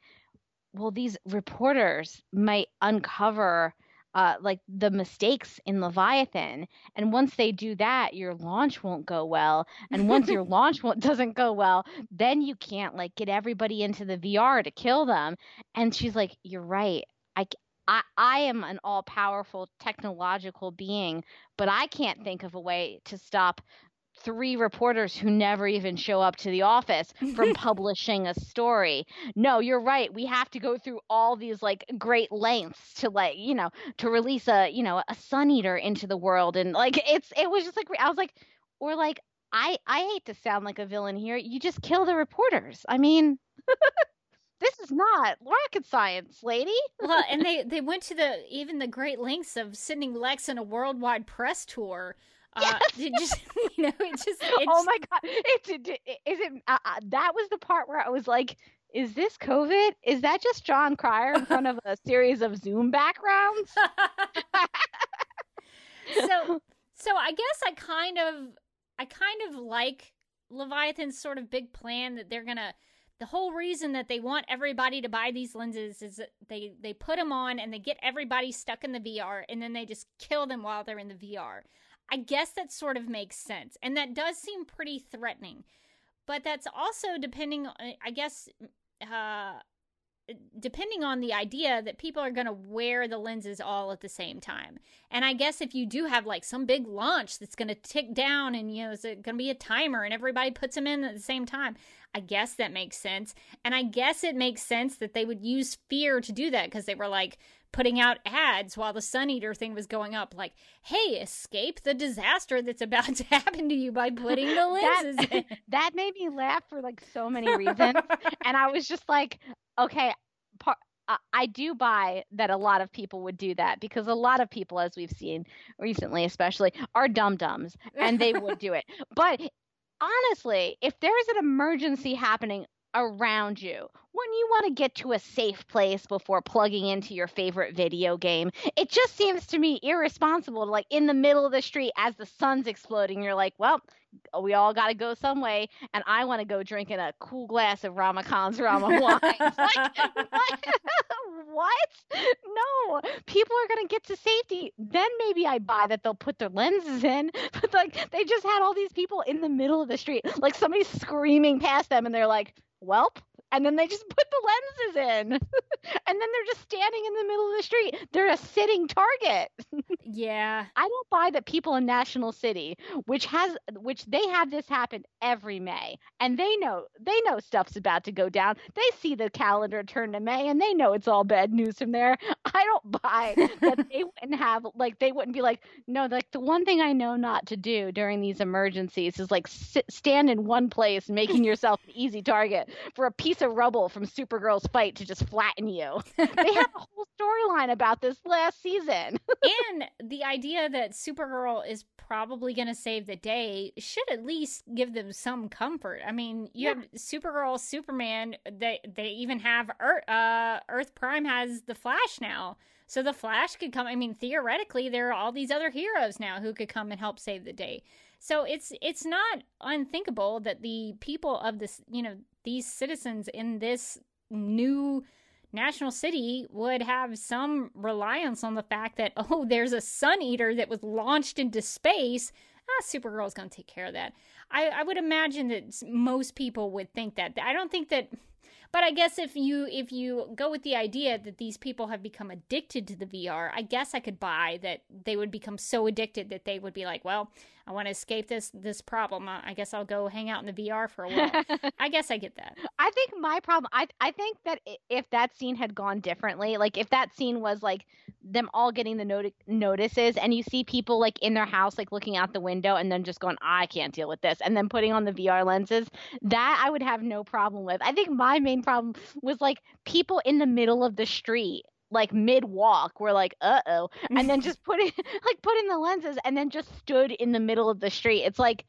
"Well, these reporters might uncover uh, like the mistakes in Leviathan, and once they do that, your launch won't go well, and once your launch doesn't go well, then you can't like get everybody into the VR to kill them." And she's like, "You're right. I." I, I am an all powerful technological being, but I can't think of a way to stop three reporters who never even show up to the office from publishing a story. No, you're right. We have to go through all these like great lengths to like, you know, to release a, you know, a sun eater into the world and like it's it was just like I was like or like I I hate to sound like a villain here. You just kill the reporters. I mean, this is not rocket science, lady. well, and they they went to the even the great lengths of sending Lex in a worldwide press tour. Uh, it just you know, it just it's, oh my god it's it, is it uh, uh, that was the part where i was like is this covid? Is that just jon cryer in front of a series of zoom backgrounds? So so I guess I kind of I kind of like Leviathan's sort of big plan that they're gonna the whole reason that they want everybody to buy these lenses is that they they put them on and they get everybody stuck in the VR and then they just kill them while they're in the VR. I guess that sort of makes sense and that does seem pretty threatening. But that's also depending on I guess uh depending on the idea that people are going to wear the lenses all at the same time. And I guess if you do have like some big launch that's going to tick down and, you know, is it going to be a timer and everybody puts them in at the same time? I guess that makes sense. And I guess it makes sense that they would use fear to do that because they were like putting out ads while the Sun Eater thing was going up, like, hey, escape the disaster that's about to happen to you by putting the lenses in. that, that made me laugh for like so many reasons and i was just like okay par- I- I do buy that a lot of people would do that because a lot of people, as we've seen recently, especially, are dum dums and they would do it. But honestly, if there's an emergency happening around you, when you want to get to a safe place before plugging into your favorite video game, it just seems to me irresponsible to, like, in the middle of the street as the sun's exploding, you're like, well, we all got to go some way, and I want to go drinking a cool glass of Rama Khan's Rama wine. like, what? what? No, people are gonna get to safety. Then maybe I buy that they'll put their lenses in. But like, they just had all these people in the middle of the street, like somebody's screaming past them, and they're like, "Welp." And then they just put the lenses in. and then they're just standing in the middle of the street. They're a sitting target. yeah. I don't buy that people in National City, which has which they have this happen every May, and they know they know stuff's about to go down. They see the calendar turn to May, and they know it's all bad news from there. I don't buy that they wouldn't have like they wouldn't be like no like the one thing I know not to do during these emergencies is like sit, stand in one place, making yourself an easy target for a piece of rubble from Supergirl's fight to just flatten you. they had a whole storyline about this last season. and the idea that Supergirl is probably going to save the day should at least give them some comfort. I mean, you Yeah. have Supergirl, Superman. They they even have Earth, uh, Earth Prime has the Flash now, so the Flash could come. I mean, theoretically, there are all these other heroes now who could come and help save the day. So it's it's not unthinkable that the people of this, you know, these citizens in this new national city would have some reliance on the fact that oh there's a sun eater that was launched into space. Ah supergirl's going to take care of that. I, I would imagine that most people would think that. I don't think that but I guess if you if you go with the idea that these people have become addicted to the VR, I guess I could buy that they would become so addicted that they would be like, well, I want to escape this this problem. I guess I'll go hang out in the VR for a while. I guess I get that. I think my problem I I think that if that scene had gone differently, like if that scene was like them all getting the noti- notices and you see people like in their house like looking out the window and then just going I can't deal with this and then putting on the VR lenses, that I would have no problem with. I think my main problem was like people in the middle of the street like mid walk we're like uh-oh and then just put it like put in the lenses and then just stood in the middle of the street. It's like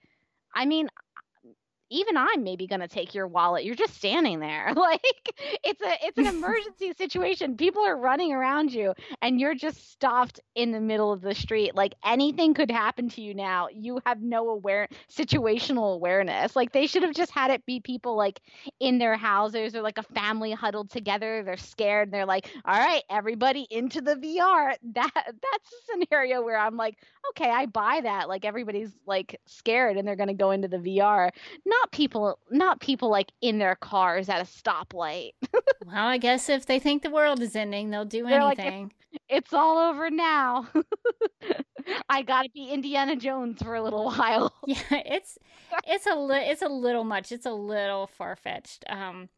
i mean even I'm maybe gonna take your wallet. You're just standing there. Like it's a it's an emergency situation. People are running around you and you're just stopped in the middle of the street. Like anything could happen to you now. You have no aware situational awareness. Like they should have just had it be people like in their houses or like a family huddled together. They're scared. They're like, all right, everybody into the VR. That that's a scenario where I'm like, okay, I buy that. Like everybody's like scared and they're gonna go into the VR. Not not people not people like in their cars at a stoplight. well, I guess if they think the world is ending, they'll do They're anything. Like, it's all over now. I got to be Indiana Jones for a little while. Yeah, it's it's a li- it's a little much. It's a little far fetched. Um,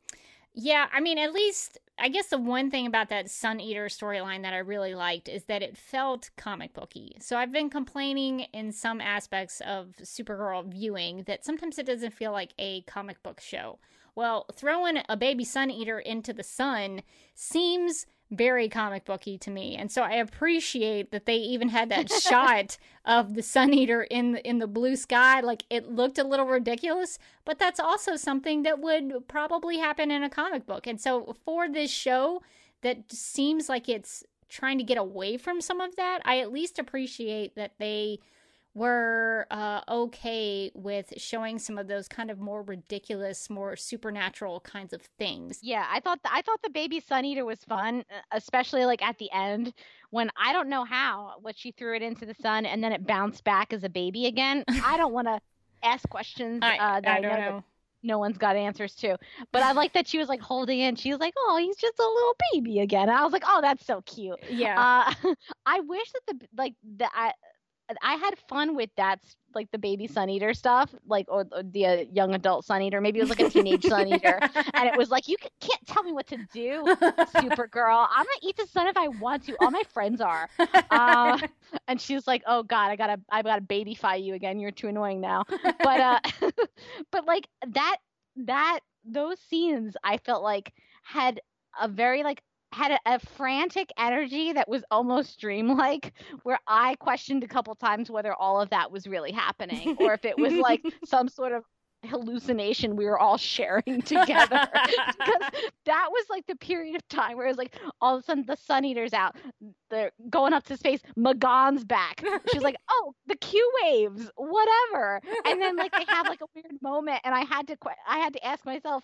yeah, I mean, at least I guess the one thing about that Sun Eater storyline that I really liked is that it felt comic booky. So I've been complaining in some aspects of Supergirl viewing that sometimes it doesn't feel like a comic book show. Well, throwing a baby Sun Eater into the sun seems very comic booky to me. And so I appreciate that they even had that shot of the sun eater in the, in the blue sky. Like it looked a little ridiculous, but that's also something that would probably happen in a comic book. And so for this show that seems like it's trying to get away from some of that, I at least appreciate that they were uh, okay with showing some of those kind of more ridiculous, more supernatural kinds of things. Yeah, I thought the, I thought the baby sun eater was fun, especially like at the end when I don't know how, what she threw it into the sun and then it bounced back as a baby again. I don't want to ask questions I, uh, that I, I know, know. no one's got answers to. But I like that she was like holding it. She was like, "Oh, he's just a little baby again." I was like, "Oh, that's so cute." Yeah. Uh, I wish that the like the I I had fun with that, like the baby sun eater stuff, like or, or the uh, young adult sun eater. Maybe it was like a teenage sun eater, and it was like you can't tell me what to do, Supergirl. I'm gonna eat the sun if I want to. All my friends are. Uh, and she's like, "Oh God, I gotta, I gotta babyfy you again. You're too annoying now." But uh, but like that, that those scenes, I felt like had a very like had a, a, frantic energy that was almost dreamlike where i questioned a couple times whether all of that was really happening or if it was like some sort of hallucination we were all sharing together. Because that was like the period of time where it was like all of a sudden the sun eater's out they're going up to space M'gann's back. She's like oh the q waves whatever. And then like they have like a weird moment and i had to i had to ask myself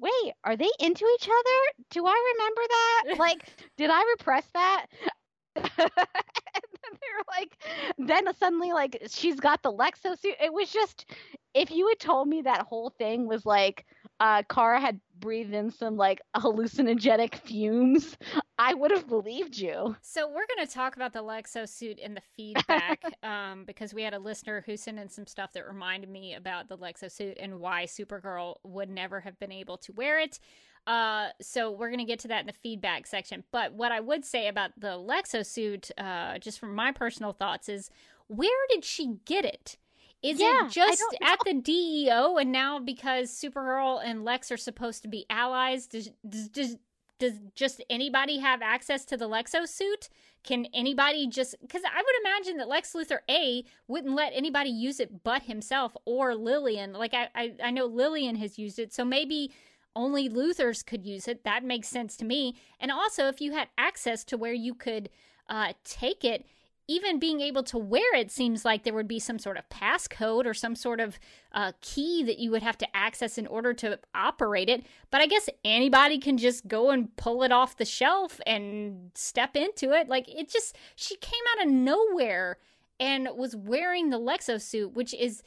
wait, are they into each other? Do I remember that? Like, did I repress that? and then they're like, then suddenly, like, she's got the Lexo suit. It was just, if you had told me that whole thing was like, uh, Kara had breathed in some like hallucinogenic fumes, I would have believed you. So we're going to talk about the Lexo suit in the feedback um, because we had a listener who sent in some stuff that reminded me about the Lexo suit and why Supergirl would never have been able to wear it. Uh, so we're going to get to that in the feedback section. But what I would say about the Lexo suit, uh, just from my personal thoughts, is where did she get it? Is yeah, it just at the DEO and now because Supergirl and Lex are supposed to be allies, does, does, does, does just anybody have access to the Lexo suit? Can anybody just because I would imagine that Lex Luthor A wouldn't let anybody use it but himself or Lillian. Like I, I, I know Lillian has used it, so maybe only Luthors could use it. That makes sense to me. And also, if you had access to where you could uh, take it, even being able to wear it seems like there would be some sort of passcode or some sort of uh, key that you would have to access in order to operate it. But I guess anybody can just go and pull it off the shelf and step into it. Like it just, she came out of nowhere and was wearing the Lexo suit, which is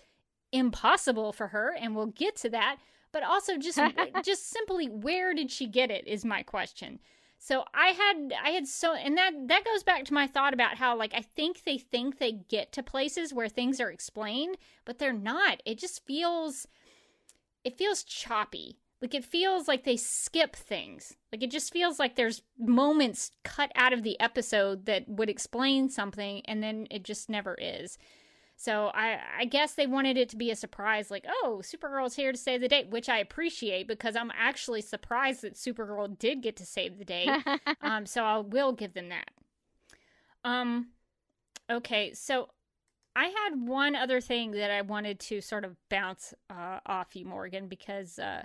impossible for her. And we'll get to that. But also just, just simply, where did she get it? Is my question. So I had I had so and that that goes back to my thought about how like I think they think they get to places where things are explained, but they're not. It just feels it feels choppy. Like it feels like they skip things. Like it just feels like there's moments cut out of the episode that would explain something and then it just never is. So I, I guess they wanted it to be a surprise, like, oh, Supergirl's here to save the day, which I appreciate because I'm actually surprised that Supergirl did get to save the day. um, so I will give them that. Um, okay, so I had one other thing that I wanted to sort of bounce uh, off you, Morgan, because uh,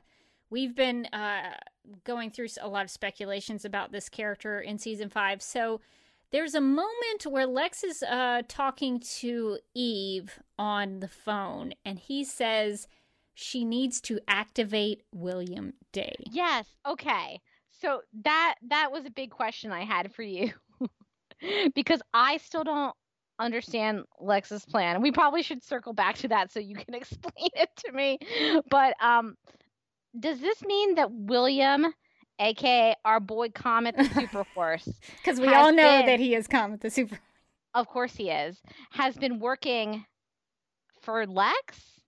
we've been uh, going through a lot of speculations about this character in season five. So there's a moment where Lex is uh, talking to Eve on the phone, and he says she needs to activate William Dey. Yes. Okay. So that that was a big question I had for you because I still don't understand Lex's plan. We probably should circle back to that so you can explain it to me. But um, does this mean that William? Aka our boy Comet the Super Force. Because we all know been, that he is Comet the Super. Of course he is. Has been working for Lex.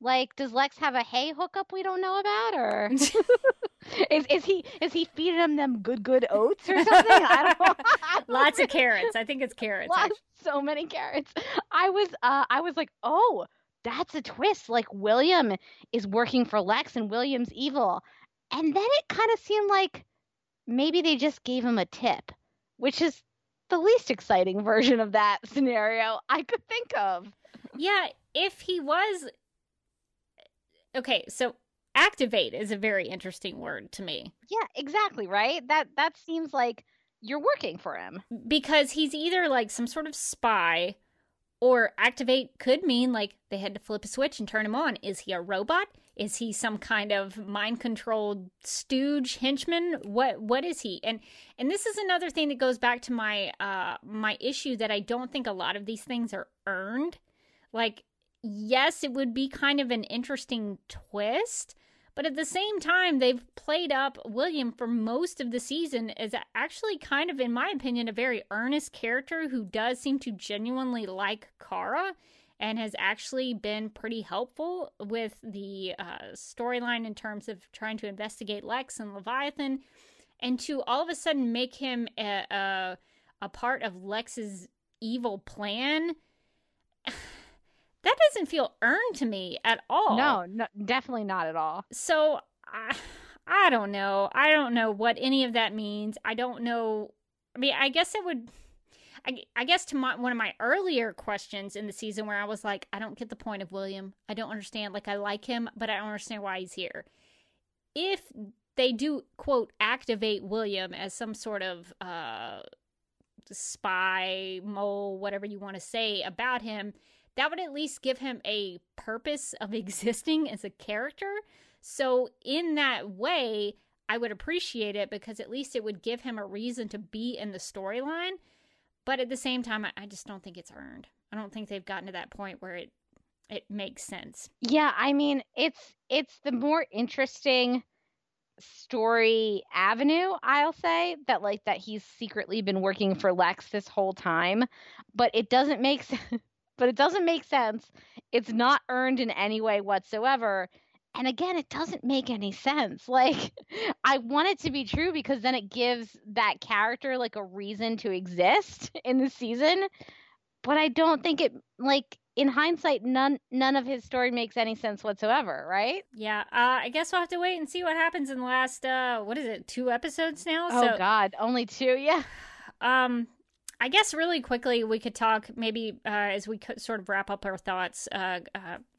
Like, does Lex have a hay hookup we don't know about, or is is he is he feeding him them good good oats or something? I don't know. Lots of carrots. I think it's carrots. Lots, so many carrots. I was uh I was like, oh, that's a twist. Like William is working for Lex and William's evil. And then it kind of seemed like maybe they just gave him a tip, which is the least exciting version of that scenario I could think of. Yeah, if he was. Okay, so activate is a very interesting word to me. Yeah, exactly, right? That that seems like you're working for him. Because he's either like some sort of spy or activate could mean like they had to flip a switch and turn him on. Is he a robot? Is he some kind of mind controlled stooge henchman? What what is he? And and this is another thing that goes back to my uh my issue that I don't think a lot of these things are earned. Like yes, it would be kind of an interesting twist, but at the same time, they've played up William for most of the season as actually kind of, in my opinion, a very earnest character who does seem to genuinely like Kara and has actually been pretty helpful with the uh, storyline in terms of trying to investigate Lex and Leviathan. And to all of a sudden make him a, a, a part of Lex's evil plan that doesn't feel earned to me at all. No, no definitely not at all. So I, I don't know. I don't know what any of that means. I don't know. I mean, I guess it would. I, I guess to my, one of my earlier questions in the season where I was like, I don't get the point of William. I don't understand. Like, I like him, but I don't understand why he's here. If they do, quote, activate William as some sort of uh, spy, mole, whatever you want to say about him, that would at least give him a purpose of existing as a character. So, in that way, I would appreciate it because at least it would give him a reason to be in the storyline. But at the same time, I just don't think it's earned. I don't think they've gotten to that point where it it makes sense. Yeah, I mean, it's it's the more interesting story avenue, I'll say, that like that he's secretly been working for Lex this whole time, but it doesn't make sense but it doesn't make sense. It's not earned in any way whatsoever. And again, it doesn't make any sense. Like, I want it to be true because then it gives that character like a reason to exist in the season. But I don't think it, like, in hindsight, none none of his story makes any sense whatsoever, right? Yeah, uh, I guess we'll have to wait and see what happens in the last uh, what is it, two episodes now? Oh so, God, only two, yeah. Um, I guess really quickly we could talk maybe uh, as we could sort of wrap up our thoughts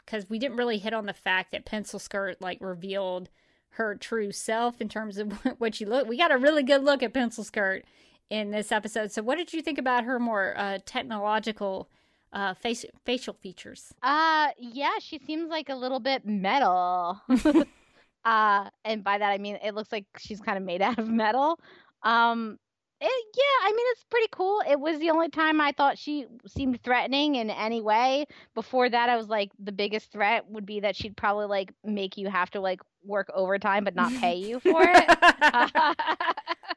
because we didn't really hit on the fact that Pencil Skirt like revealed her true self in terms of what she looked. We got a really good look at Pencil Skirt in this episode. So, what did you think about her more uh, technological uh, face- facial features? Uh, yeah, she seems like a little bit metal. uh, and by that I mean it looks like she's kind of made out of metal. Um, it, yeah, I mean it's pretty cool. It was the only time I thought she seemed threatening in any way. Before that, I was like, the biggest threat would be that she'd probably like make you have to like work overtime but not pay you for it.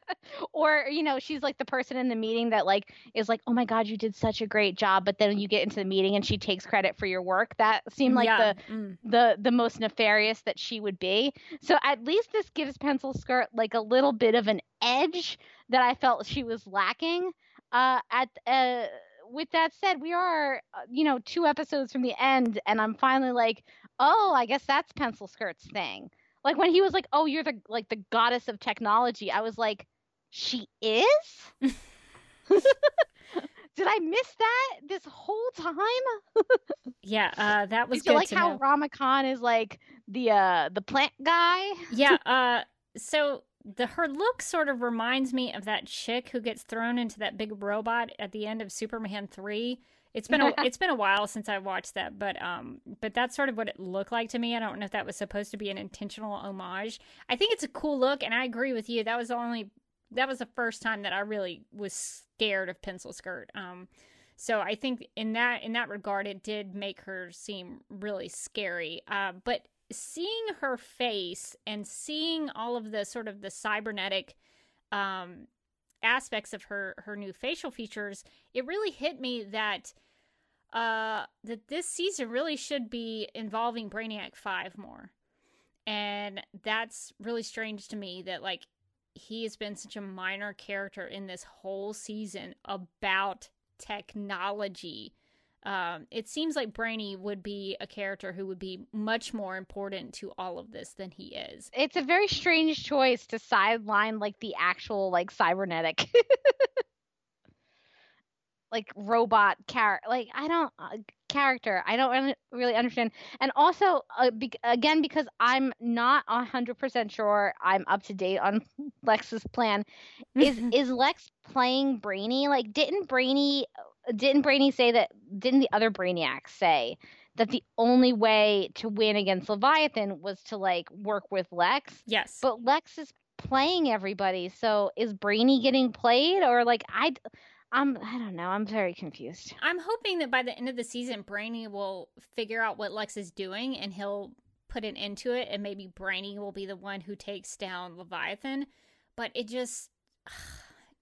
or you know, she's like the person in the meeting that like is like, oh my god, you did such a great job, but then you get into the meeting and she takes credit for your work. That seemed like yeah. the Mm. the the most nefarious that she would be. So at least this gives Pencil Skirt like a little bit of an edge that I felt she was lacking. Uh, at uh, with that said, we are uh, you know two episodes from the end, and I'm finally like, oh, I guess that's Pencil Skirt's thing. Like when he was like, oh, you're the like the goddess of technology. I was like, she is. Did I miss that this whole time? Yeah, uh, that was Did you good like how know. Rama Khan is like the uh the plant guy? yeah, uh, so the her look sort of reminds me of that chick who gets thrown into that big robot at the end of Superman three. It's been a it's been a while since I watched that, but um, but that's sort of what it looked like to me. I don't know if that was supposed to be an intentional homage. I think it's a cool look, and I agree with you. That was the only that was the first time that I really was scared of Pencil Skirt. Um, so I think in that in that regard, it did make her seem really scary. Uh, but seeing her face and seeing all of the sort of the cybernetic um, aspects of her her new facial features, it really hit me that uh, that this season really should be involving Brainiac Five more, and that's really strange to me that like he has been such a minor character in this whole season about technology. Um, it seems like Brainy would be a character who would be much more important to all of this than he is. It's a very strange choice to sideline like the actual like cybernetic like robot character like I don't uh, character. I don't un- really understand. And also uh, be- again because I'm not 100% sure I'm up to date on Lex's plan is is Lex playing Brainy? Like didn't Brainy didn't Brainy say that didn't the other Brainiacs say that the only way to win against Leviathan was to like work with Lex? yes. But Lex is playing everybody. So is Brainy getting played or like I I'm I don't know. I'm very confused. I'm hoping that by the end of the season, Brainy will figure out what Lex is doing and he'll put an end to it, and maybe Brainy will be the one who takes down Leviathan. But it just.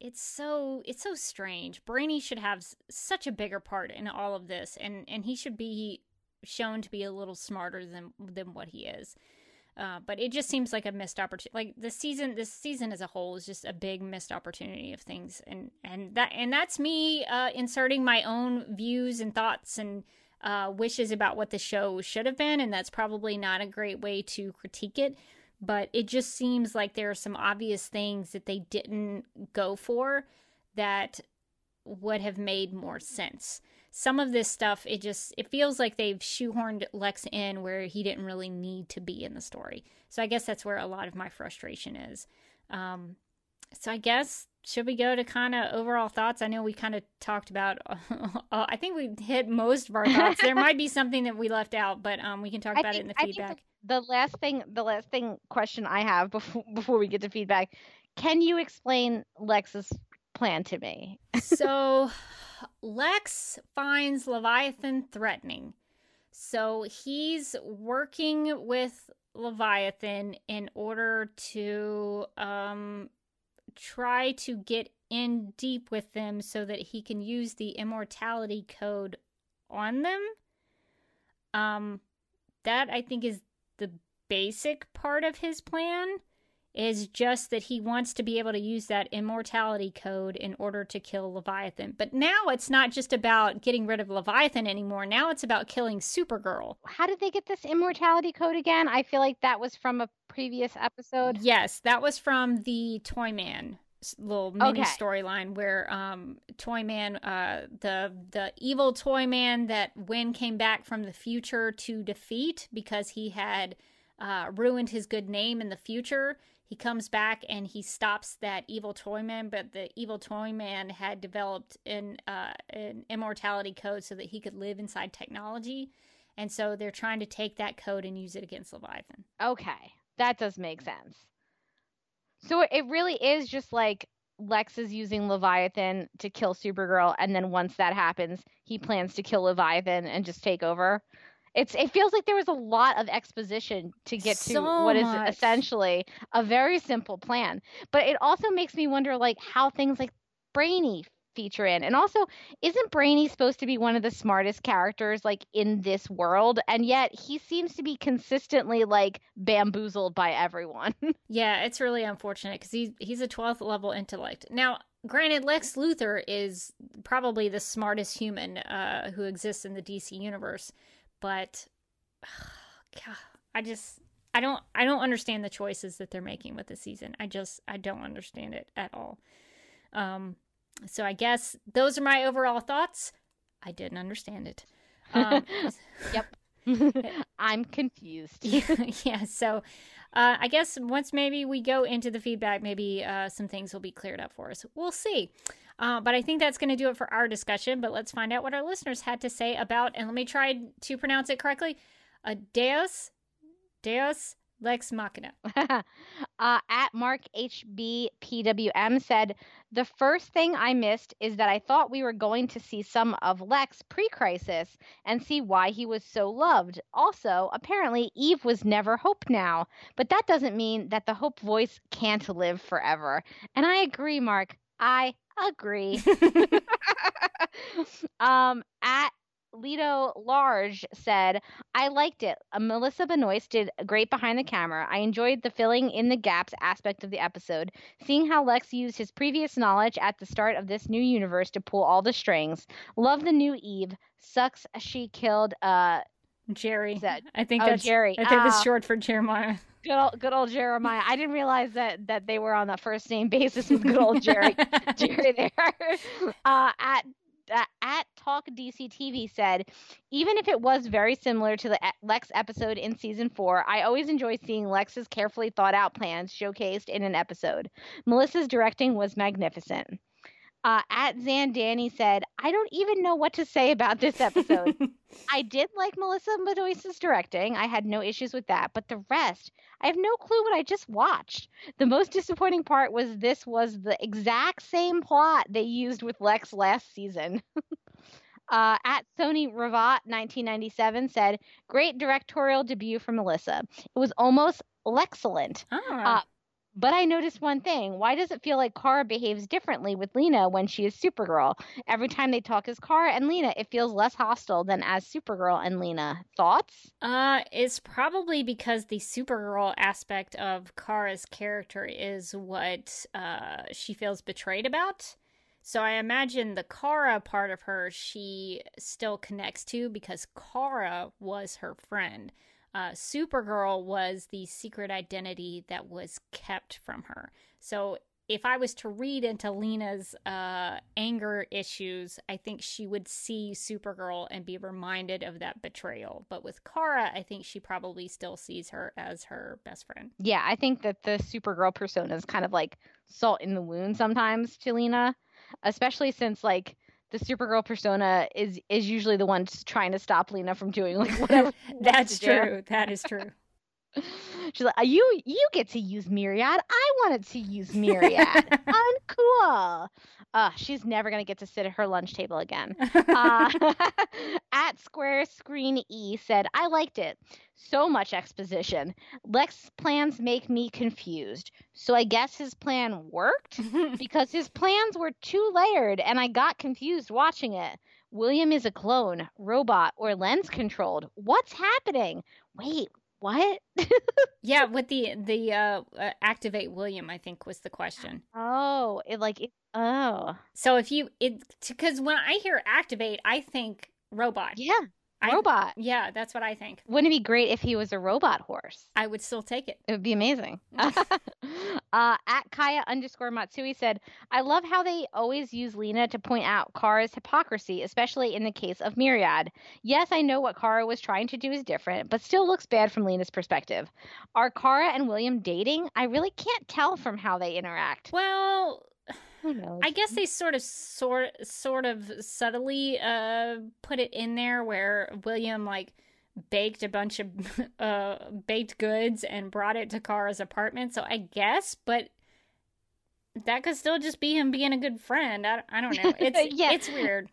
It's so it's so strange. Brainy should have such a bigger part in all of this, and and he should be shown to be a little smarter than than what he is. Uh, but it just seems like a missed opportunity. Like the season, this season as a whole is just a big missed opportunity of things, and and that and that's me uh, inserting my own views and thoughts and uh, wishes about what the show should have been, and that's probably not a great way to critique it. But it just seems like there are some obvious things that they didn't go for that would have made more sense some of this stuff it just it feels like they've shoehorned lex in where he didn't really need to be in the story. So i guess that's where a lot of my frustration is. Um so i guess should we go to kind of overall thoughts? I know we kind of talked about uh, i think we hit most of our thoughts. There might be something that we left out but um we can talk I about think- it in the I feedback. The last thing the last thing question I have before before we get to feedback, can you explain Lex's plan to me? so Lex finds Leviathan threatening. So he's working with Leviathan in order to um, try to get in deep with them so that he can use the immortality code on them. Um, that I think is the basic part of his plan is just that he wants to be able to use that immortality code in order to kill Leviathan. But now it's not just about getting rid of Leviathan anymore. Now it's about killing Supergirl. How did they get this immortality code again? I feel like that was from a previous episode. Yes, that was from the Toyman little mini Okay. storyline where um Toyman uh the the evil Toyman that Winn came back from the future to defeat because he had uh ruined his good name in the future. He comes back and he stops that evil toy man, but the evil toy man had developed an uh, an immortality code so that he could live inside technology, and so they're trying to take that code and use it against Leviathan. Okay, that does make sense. So it really is just like Lex is using Leviathan to kill Supergirl, and then once that happens, he plans to kill Leviathan and just take over. It's it feels like there was a lot of exposition to get to So what is much. essentially a very simple plan. But it also makes me wonder like how things like Brainy feature in. And also, isn't Brainy supposed to be one of the smartest characters like in this world? And yet he seems to be consistently like bamboozled by everyone. Yeah, it's really unfortunate because he's he's a twelfth level intellect. Now, granted, Lex Luthor is probably the smartest human uh, who exists in the DC universe, but God, I just I don't I don't understand the choices that they're making with the season. I just I don't understand it at all. Um, so I guess those are my overall thoughts. I didn't understand it. Um, yep. I'm confused. yeah, so uh, I guess once maybe we go into the feedback, maybe uh, some things will be cleared up for us. We'll see. Uh, but I think that's going to do it for our discussion. But let's find out what our listeners had to say about, and let me try to pronounce it correctly uh, Deus, Deus Lex Machina. uh, at Mark HBPWM said, The first thing I missed is that I thought we were going to see some of Lex pre crisis and see why he was so loved. Also, apparently, Eve was never Hope now, but that doesn't mean that the Hope voice can't live forever. And I agree, Mark. I agree. um, at Lido Large said, I liked it. Uh, Melissa Benoist did great behind the camera. I enjoyed the filling in the gaps aspect of the episode, seeing how Lex used his previous knowledge at the start of this new universe to pull all the strings. Love the new Eve. Sucks she killed uh Jerry. That- I think oh, that's Jerry. I think that's short for Jeremiah. Good old, good old Jeremiah. I didn't realize that that they were on the first name basis with good old Jerry. Jerry there. Uh, at uh, at Talk DC TV said, even if it was very similar to the Lex episode in season four, I always enjoy seeing Lex's carefully thought out plans showcased in an episode. Melissa's directing was magnificent. Uh, at Zandani said, I don't even know what to say about this episode. I did like Melissa Benoist's directing. I had no issues with that. But the rest, I have no clue what I just watched. The most disappointing part was this was the exact same plot they used with Lex last season. uh, at Sony Ravat 1997 said, Great directorial debut for Melissa. It was almost excellent. Ah. Uh, but I noticed one thing. Why does it feel like Kara behaves differently with Lena when she is Supergirl? Every time they talk as Kara and Lena, it feels less hostile than as Supergirl and Lena. Thoughts? Uh, it's probably because the Supergirl aspect of Kara's character is what uh, she feels betrayed about. So I imagine the Kara part of her she still connects to because Kara was her friend. Uh, Supergirl was the secret identity that was kept from her. So if I was to read into Lena's uh, anger issues, I think she would see Supergirl and be reminded of that betrayal. But with Kara, I think she probably still sees her as her best friend. Yeah, I think that the Supergirl persona is kind of like salt in the wound sometimes to Lena, especially since like the Supergirl persona is is usually the one trying to stop Lena from doing like whatever. That's to do. true. That is true. She's like, you you get to use Myriad. I wanted to use Myriad. Uncool. Uh, she's never gonna get to sit at her lunch table again. Uh, at Square Screen E said, I liked it. So much exposition. Lex's plans make me confused. So I guess his plan worked because his plans were too layered and I got confused watching it. William is a clone, robot, or lens controlled. What's happening? Wait, what? yeah, with the the uh, uh, activate William, I think was the question. oh, it like it. Oh, So if you it because when I hear activate, I think robot. yeah. I- robot. Yeah, that's what I think. Wouldn't it be great if he was a robot horse? I would still take it. It would be amazing. uh, at Kaya underscore Matsui said, I love how they always use Lena to point out Kara's hypocrisy, especially in the case of Myriad. Yes, I know what Kara was trying to do is different, but still looks bad from Lena's perspective. Are Kara and William dating? I really can't tell from how they interact. Well, Who knows? I guess they sort of sort sort of subtly uh put it in there where William like baked a bunch of uh baked goods and brought it to Kara's apartment. So I guess, but that could still just be him being a good friend. I, I don't know. It's Yeah. it's weird.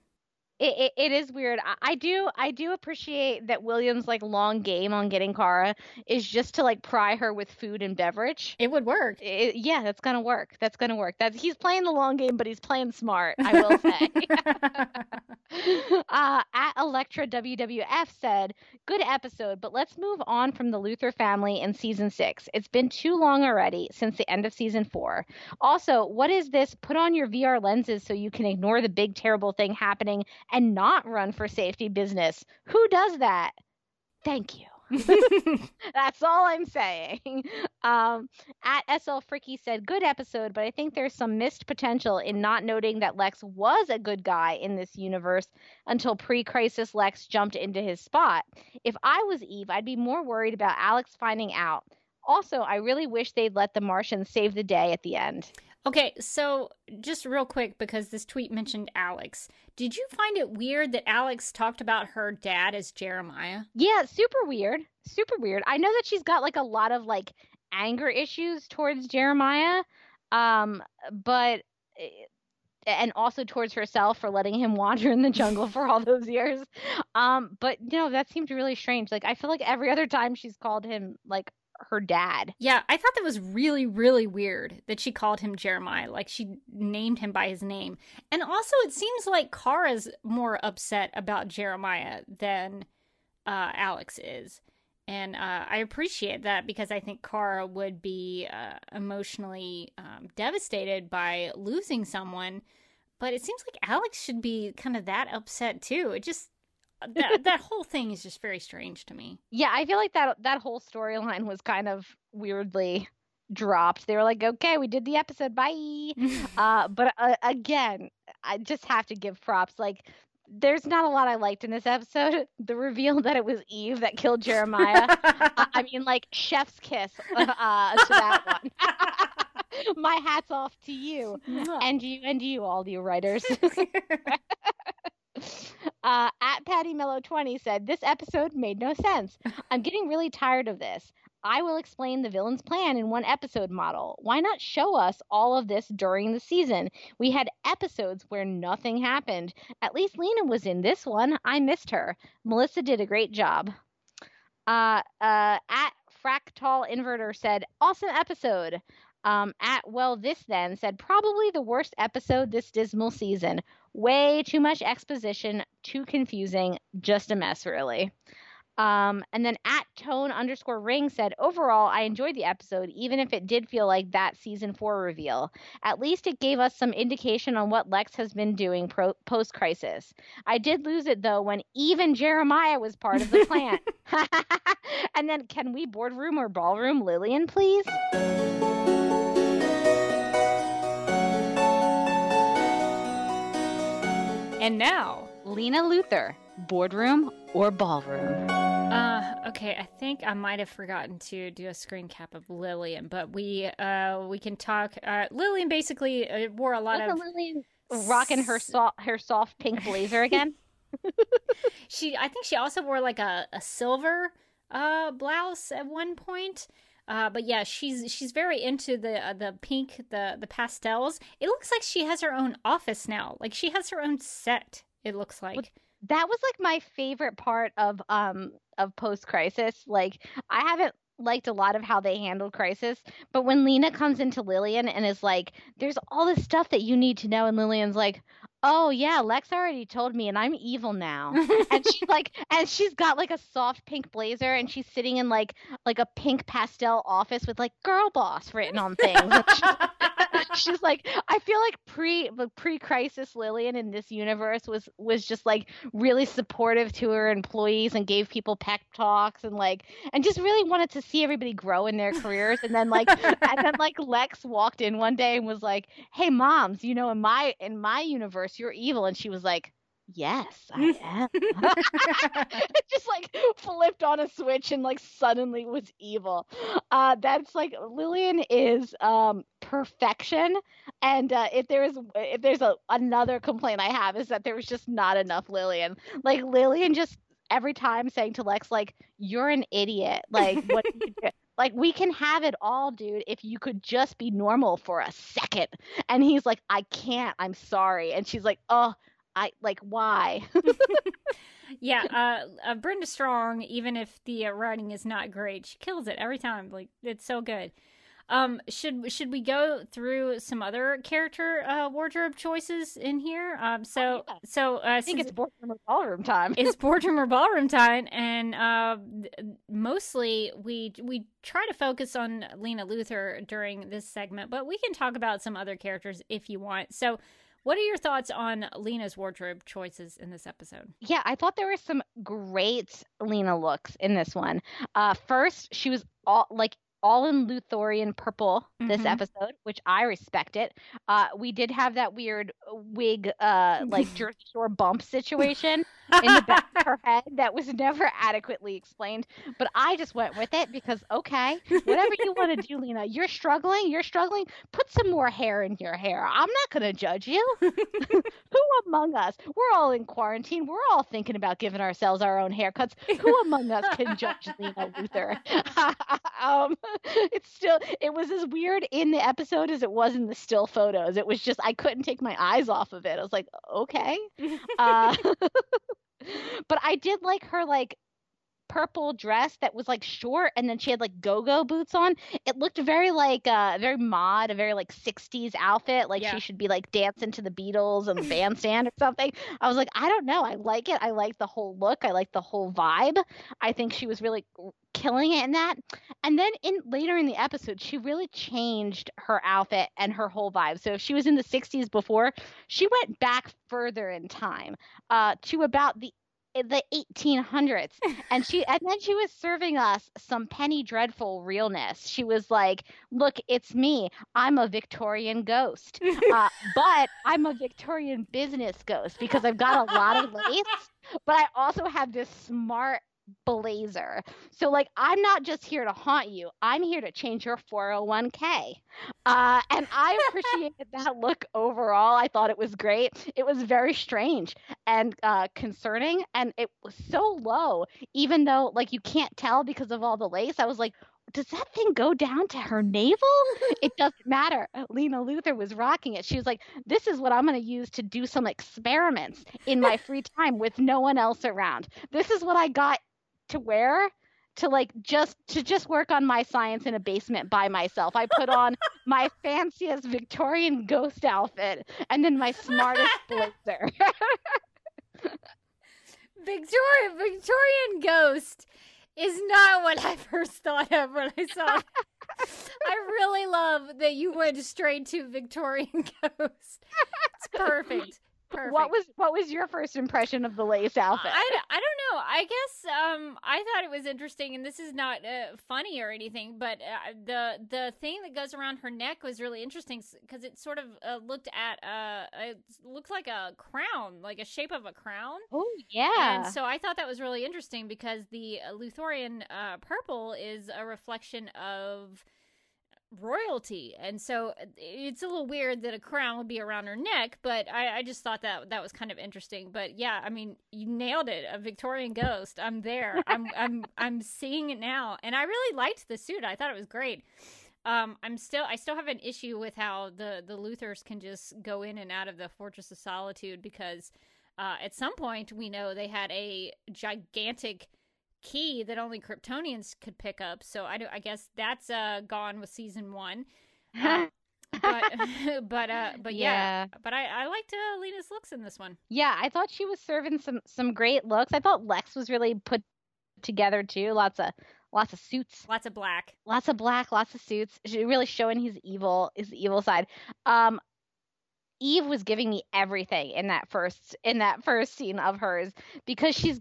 It, it, it is weird. I, I do I do appreciate that William's like long game on getting Kara is just to like pry her with food and beverage. It would work. It, yeah, that's gonna work. That's gonna work. That's he's playing the long game, but he's playing smart. I will say. uh, at Electra WWF said, "Good episode, but let's move on from the Luthor family in season six. It's been too long already since the end of season four. Also, what is this? Put on your VR lenses so you can ignore the big terrible thing happening and not run for safety business. Who does that? Thank you." That's all I'm saying. Um, at SL Fricky said, good episode, but I think there's some missed potential in not noting that Lex was a good guy in this universe until pre crisis Lex jumped into his spot. If I was Eve, I'd be more worried about Alex finding out. Also, I really wish they'd let the Martians save the day at the end. Okay, so just real quick because this tweet mentioned Alex. Did you find it weird that Alex talked about her dad as Jeremiah? Yeah, super weird. Super weird. I know that she's got like a lot of like anger issues towards Jeremiah, um, but eh, and also towards herself for letting him wander in the jungle for all those years. Um, but no, that seemed really strange. Like I feel like every other time she's called him like her dad. Yeah, I thought that was really, really weird that she called him Jeremiah. Like she named him by his name. And also, it seems like Kara's more upset about Jeremiah than uh, Alex is. And uh, I appreciate that because I think Kara would be uh, emotionally um, devastated by losing someone. But it seems like Alex should be kind of that upset too. It just, that, that whole thing is just very strange to me. Yeah, I feel like that that whole storyline was kind of weirdly dropped. They were like, "Okay, we did the episode. Bye." Uh, but uh, again, I just have to give props. Like, there's not a lot I liked in this episode. The reveal that it was Eve that killed Jeremiah. I I mean, like, chef's kiss uh, to that one. My hat's off to you and you and you, all you writers. Uh, at Patty Mellow 20 said, This episode made no sense. I'm getting really tired of this. I will explain the villain's plan in one episode model. Why not show us all of this during the season? We had episodes where nothing happened. At least Lena was in this one. I missed her. Melissa did a great job. Uh, uh, at Fractal Inverter said, Awesome episode. Um, at Well This Then said, Probably the worst episode this dismal season. Way too much exposition, too confusing, just a mess, really. Um, and then at tone underscore ring said, overall, I enjoyed the episode, even if it did feel like that season four reveal. At least it gave us some indication on what Lex has been doing pro- post crisis. I did lose it though when even Jeremiah was part of the plan. and then, can we boardroom or ballroom Lillian, please? And now, Lena Luthor, boardroom or ballroom? Uh, okay, I think I might have forgotten to do a screen cap of Lillian, but we uh we can talk. Uh, Lillian basically uh, wore a lot Wasn't of Lillian rocking her soft her soft pink blazer again? she. I think she also wore like a a silver uh blouse at one point. Uh, but yeah, she's she's very into the uh, the pink, the the pastels. It looks like she has her own office now. Like she has her own set. It looks like. that was like my favorite part of um of post crisis like i haven't liked a lot of how they handled crisis but when lena comes into lillian and is like there's all this stuff that you need to know and lillian's like oh yeah lex already told me and i'm evil now. And she's like and she's got like a soft pink blazer and she's sitting in like like a pink pastel office with like girl boss written on things she's like I feel like pre pre crisis Lillian in this universe was was just like really supportive to her employees and gave people pep talks and like and just really wanted to see everybody grow in their careers and then like and then like Lex walked in one day and was like, "Hey moms, you know in my in my universe you're evil." And she was like, yes, I am. it just like flipped on a switch and like suddenly was evil. Uh, that's like Lillian is um, perfection. And uh, if there is if there's a another complaint I have is that there was just not enough Lillian. Like Lillian just every time saying to Lex like you're an idiot. Like what Like we can have it all, dude, if you could just be normal for a second. And he's like, I can't. I'm sorry. And she's like, oh, I like why. yeah, uh, uh, Brenda Strong, even if the uh, writing is not great, she kills it every time. Like it's so good. Um, should should we go through some other character uh, wardrobe choices in here? Um, so oh, yeah. so uh, I think it's boardroom or ballroom time. it's boardroom or ballroom time, and uh, mostly we we try to focus on Lena Luthor during this segment, but we can talk about some other characters if you want. So what are your thoughts on Lena's wardrobe choices in this episode? Yeah, I thought there were some great Lena looks in this one. Uh, first, she was all like all in Luthorian purple this mm-hmm. episode, which I respect it. Uh, we did have that weird wig, uh, like Jersey Shore bump situation in the back of her head that was never adequately explained. But I just went with it because okay, whatever you want to do, Lena, you're struggling, you're struggling. Put some more hair in your hair. I'm not gonna judge you. Who among us? We're all in quarantine. We're all thinking about giving ourselves our own haircuts. Who among us can judge Lena Luthor? um, it's still it was as weird in the episode as it was in the still photos. It was just I couldn't take my eyes off of it. I was like, okay. Uh, but I did like her like purple dress that was like short and then she had like go-go boots on. It looked very like uh very mod, a very like 60s outfit, like yeah. she should be like dancing to the Beatles and the bandstand or something. I was like, I don't know. I like it. I like the whole look. I like the whole vibe. I think she was really killing it in that. And then in later in the episode, she really changed her outfit and her whole vibe. So if she was in the 60s before, she went back further in time uh, to about the the 1800s and she and then she was serving us some penny dreadful realness. She was like look it's me. I'm a victorian ghost. Uh, but i'm a victorian business ghost because i've got a lot of lace but i also have this smart blazer. So like I'm not just here to haunt you. I'm here to change your 401k. Uh, and I appreciated that look overall. I thought it was great. It was very strange and uh, concerning and it was so low even though like you can't tell because of all the lace. I was like does that thing go down to her navel? it doesn't matter. Lena Luthor was rocking it. She was like, This is what I'm going to use to do some experiments in my free time with no one else around. This is what I got to wear to like just to just work on my science in a basement by myself. I put on my fanciest Victorian ghost outfit and then my smartest blazer. Victoria Victorian ghost is not what I first thought of when I saw it. I really love that you went straight to Victorian ghost. It's perfect. Perfect. What was what was your first impression of the lace outfit? I, I don't know. I guess um I thought it was interesting, and this is not uh, funny or anything, but uh, the the thing that goes around her neck was really interesting because it sort of uh, looked at uh it looked like a crown, like a shape of a crown. Oh yeah. And so I thought that was really interesting because the Luthorian uh, purple is a reflection of royalty. And so uh, it's a little weird that a crown would be around her neck but I, I, just thought that that was kind of interesting. But yeah i mean you nailed it a victorian ghost. I'm there. I'm i'm i'm seeing it now. And i really liked the suit. I thought it was great. Um i'm still i still have an issue with how the the Luthors can just go in and out of the fortress of solitude because uh, at some point we know they had a gigantic key that only Kryptonians could pick up. So I, do, I guess that's uh, gone with season one. Uh, but but uh but yeah, yeah. but I I liked uh, Lena's looks in this one. Yeah, I thought she was serving some some great looks. I thought Lex was really put together too. Lots of lots of suits, Lots of black. lots of black, lots of suits. She really showing his evil, his evil side. Um, Eve was giving me everything in that first in that first scene of hers because she's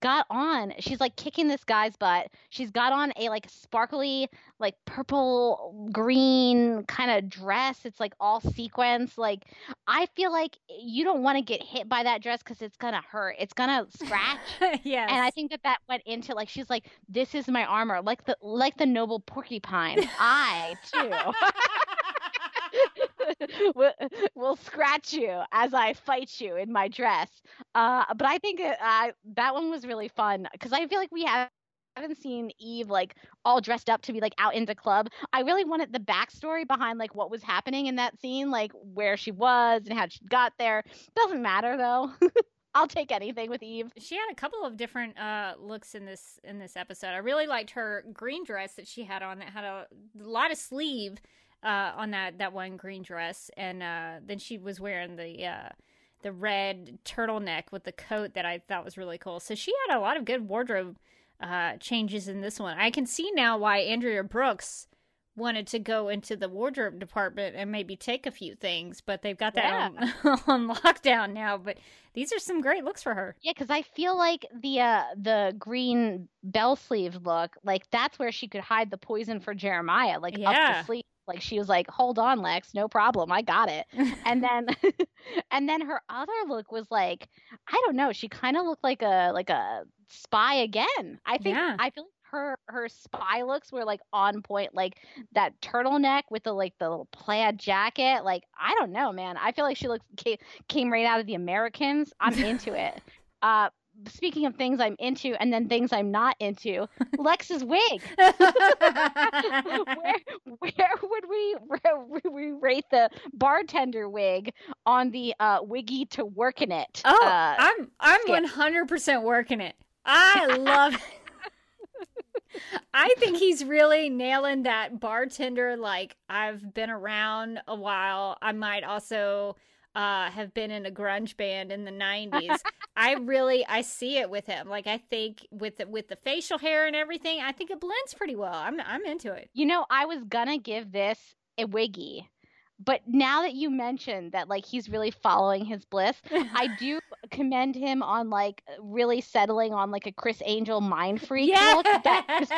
got on she's like kicking this guy's butt. She's got on a like sparkly like purple green kind of dress. It's like all sequins. Like i feel like you don't want to get hit by that dress because it's gonna hurt. It's gonna scratch. Yes. and i think that that went into like she's like this is my armor. Like the like the noble porcupine. I too will, will scratch you as I fight you in my dress. Uh, but I think uh, that one was really fun because I feel like we have haven't seen Eve like all dressed up to be like out into club. I really wanted the backstory behind like what was happening in that scene, like where she was and how she got there. Doesn't matter though. I'll take anything with Eve. she had a couple of different uh, looks in this in this episode. I really liked her green dress that she had on that had a lot of sleeve uh, on that that one green dress, and uh, then she was wearing the uh, the red turtleneck with the coat that I thought was really cool. So she had a lot of good wardrobe uh, changes in this one. I can see now why Andrea Brooks wanted to go into the wardrobe department and maybe take a few things, but they've got that Yeah. on, on lockdown now. But these are some great looks for her. Yeah, because I feel like the uh, the green bell sleeve look, like that's where she could hide the poison for Jeremiah, like up Yeah. the sleeve. Like she was like, "Hold on, Lex, no problem, I got it." and then, and then her other look was like, I don't know, she kind of looked like a like a spy again. I think Yeah. I feel like her her spy looks were like on point, like that turtleneck with the like the little plaid jacket. Like I don't know, man. I feel like she looks came, came right out of the Americans. I'm into it. Uh, speaking of things I'm into and then things I'm not into, Lex's wig. where where would we where would we rate the bartender wig on the uh wiggy to work in it? Oh, uh, I'm I'm skip. 100% working it. I love I think he's really nailing that bartender like I've been around a while. I might also uh have been in a grunge band in the 90s. I really I see it with him. Like I think with the, with the facial hair and everything, I think it blends pretty well. I'm I'm into it. you know, I was gonna give this a wiggy. But now that you mentioned that like he's really following his bliss, I do commend him on like really settling on like a Criss Angel mind freak look that,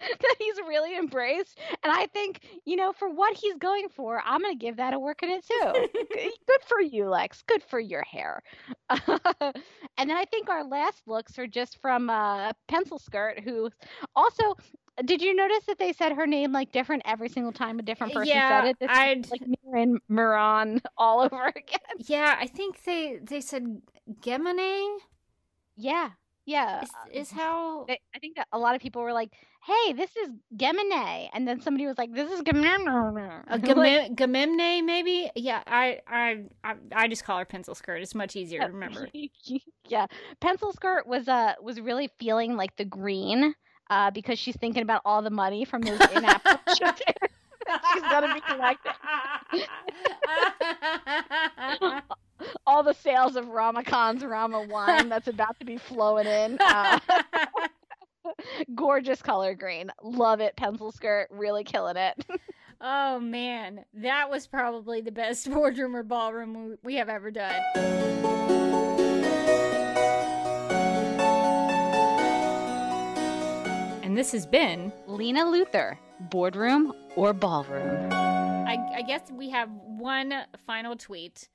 that he's really embraced. And I think, you know, for what he's going for, I'm going to give that a work in it too. Good for you, Lex. Good for your hair. and then I think our last looks are just from uh, Pencil Skirt, who also. Did you notice that they said her name like different every single time a different person Yeah, said it? This I'd- like Miran Moran all over again. yeah, I think they they said Gemini Yeah, yeah. is, uh, is how they- I think that a lot of people were like, "Hey, this is Gemini," and then somebody was like, "This is Gemini." A Like, Gamem- maybe? Yeah, I, I, I, I just call her pencil skirt. It's much easier to remember. yeah, pencil skirt was uh was really feeling like the green, uh, because she's thinking about all the money from those in-app purchases. she's gonna be collecting all the sales of Rama Khan's Rama wine that's about to be flowing in. Uh, gorgeous color green, love it. Pencil skirt, really killing it. oh man, that was probably the best boardroom or ballroom we have ever done. And this has been, Lena Luthor, boardroom or ballroom. I, I guess we have one final tweet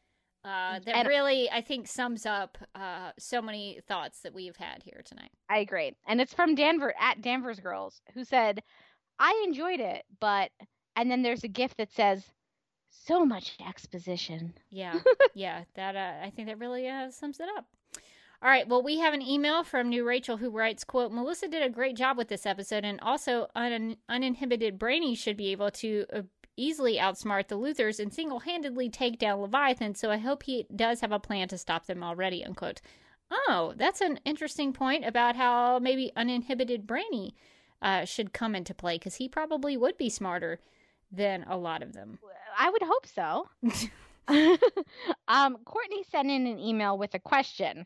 uh, that And- really, I think, sums up uh, so many thoughts that we've had here tonight. I agree. And it's from Danver at Danvers Girls, who said, I enjoyed it, but and then there's a gift that says, so much exposition. Yeah, yeah, that uh, I think that really uh, sums it up. All right, well, we have an email from New Rachel who writes, "quote Melissa did a great job with this episode, and also un- uninhibited Brainy should be able to uh, easily outsmart the Luthors and single-handedly take down Leviathan. So I hope he does have a plan to stop them already." Unquote. Oh, that's an interesting point about how maybe uninhibited Brainy uh, should come into play because he probably would be smarter than a lot of them. I would hope so. um, Courtney sent in an email with a question.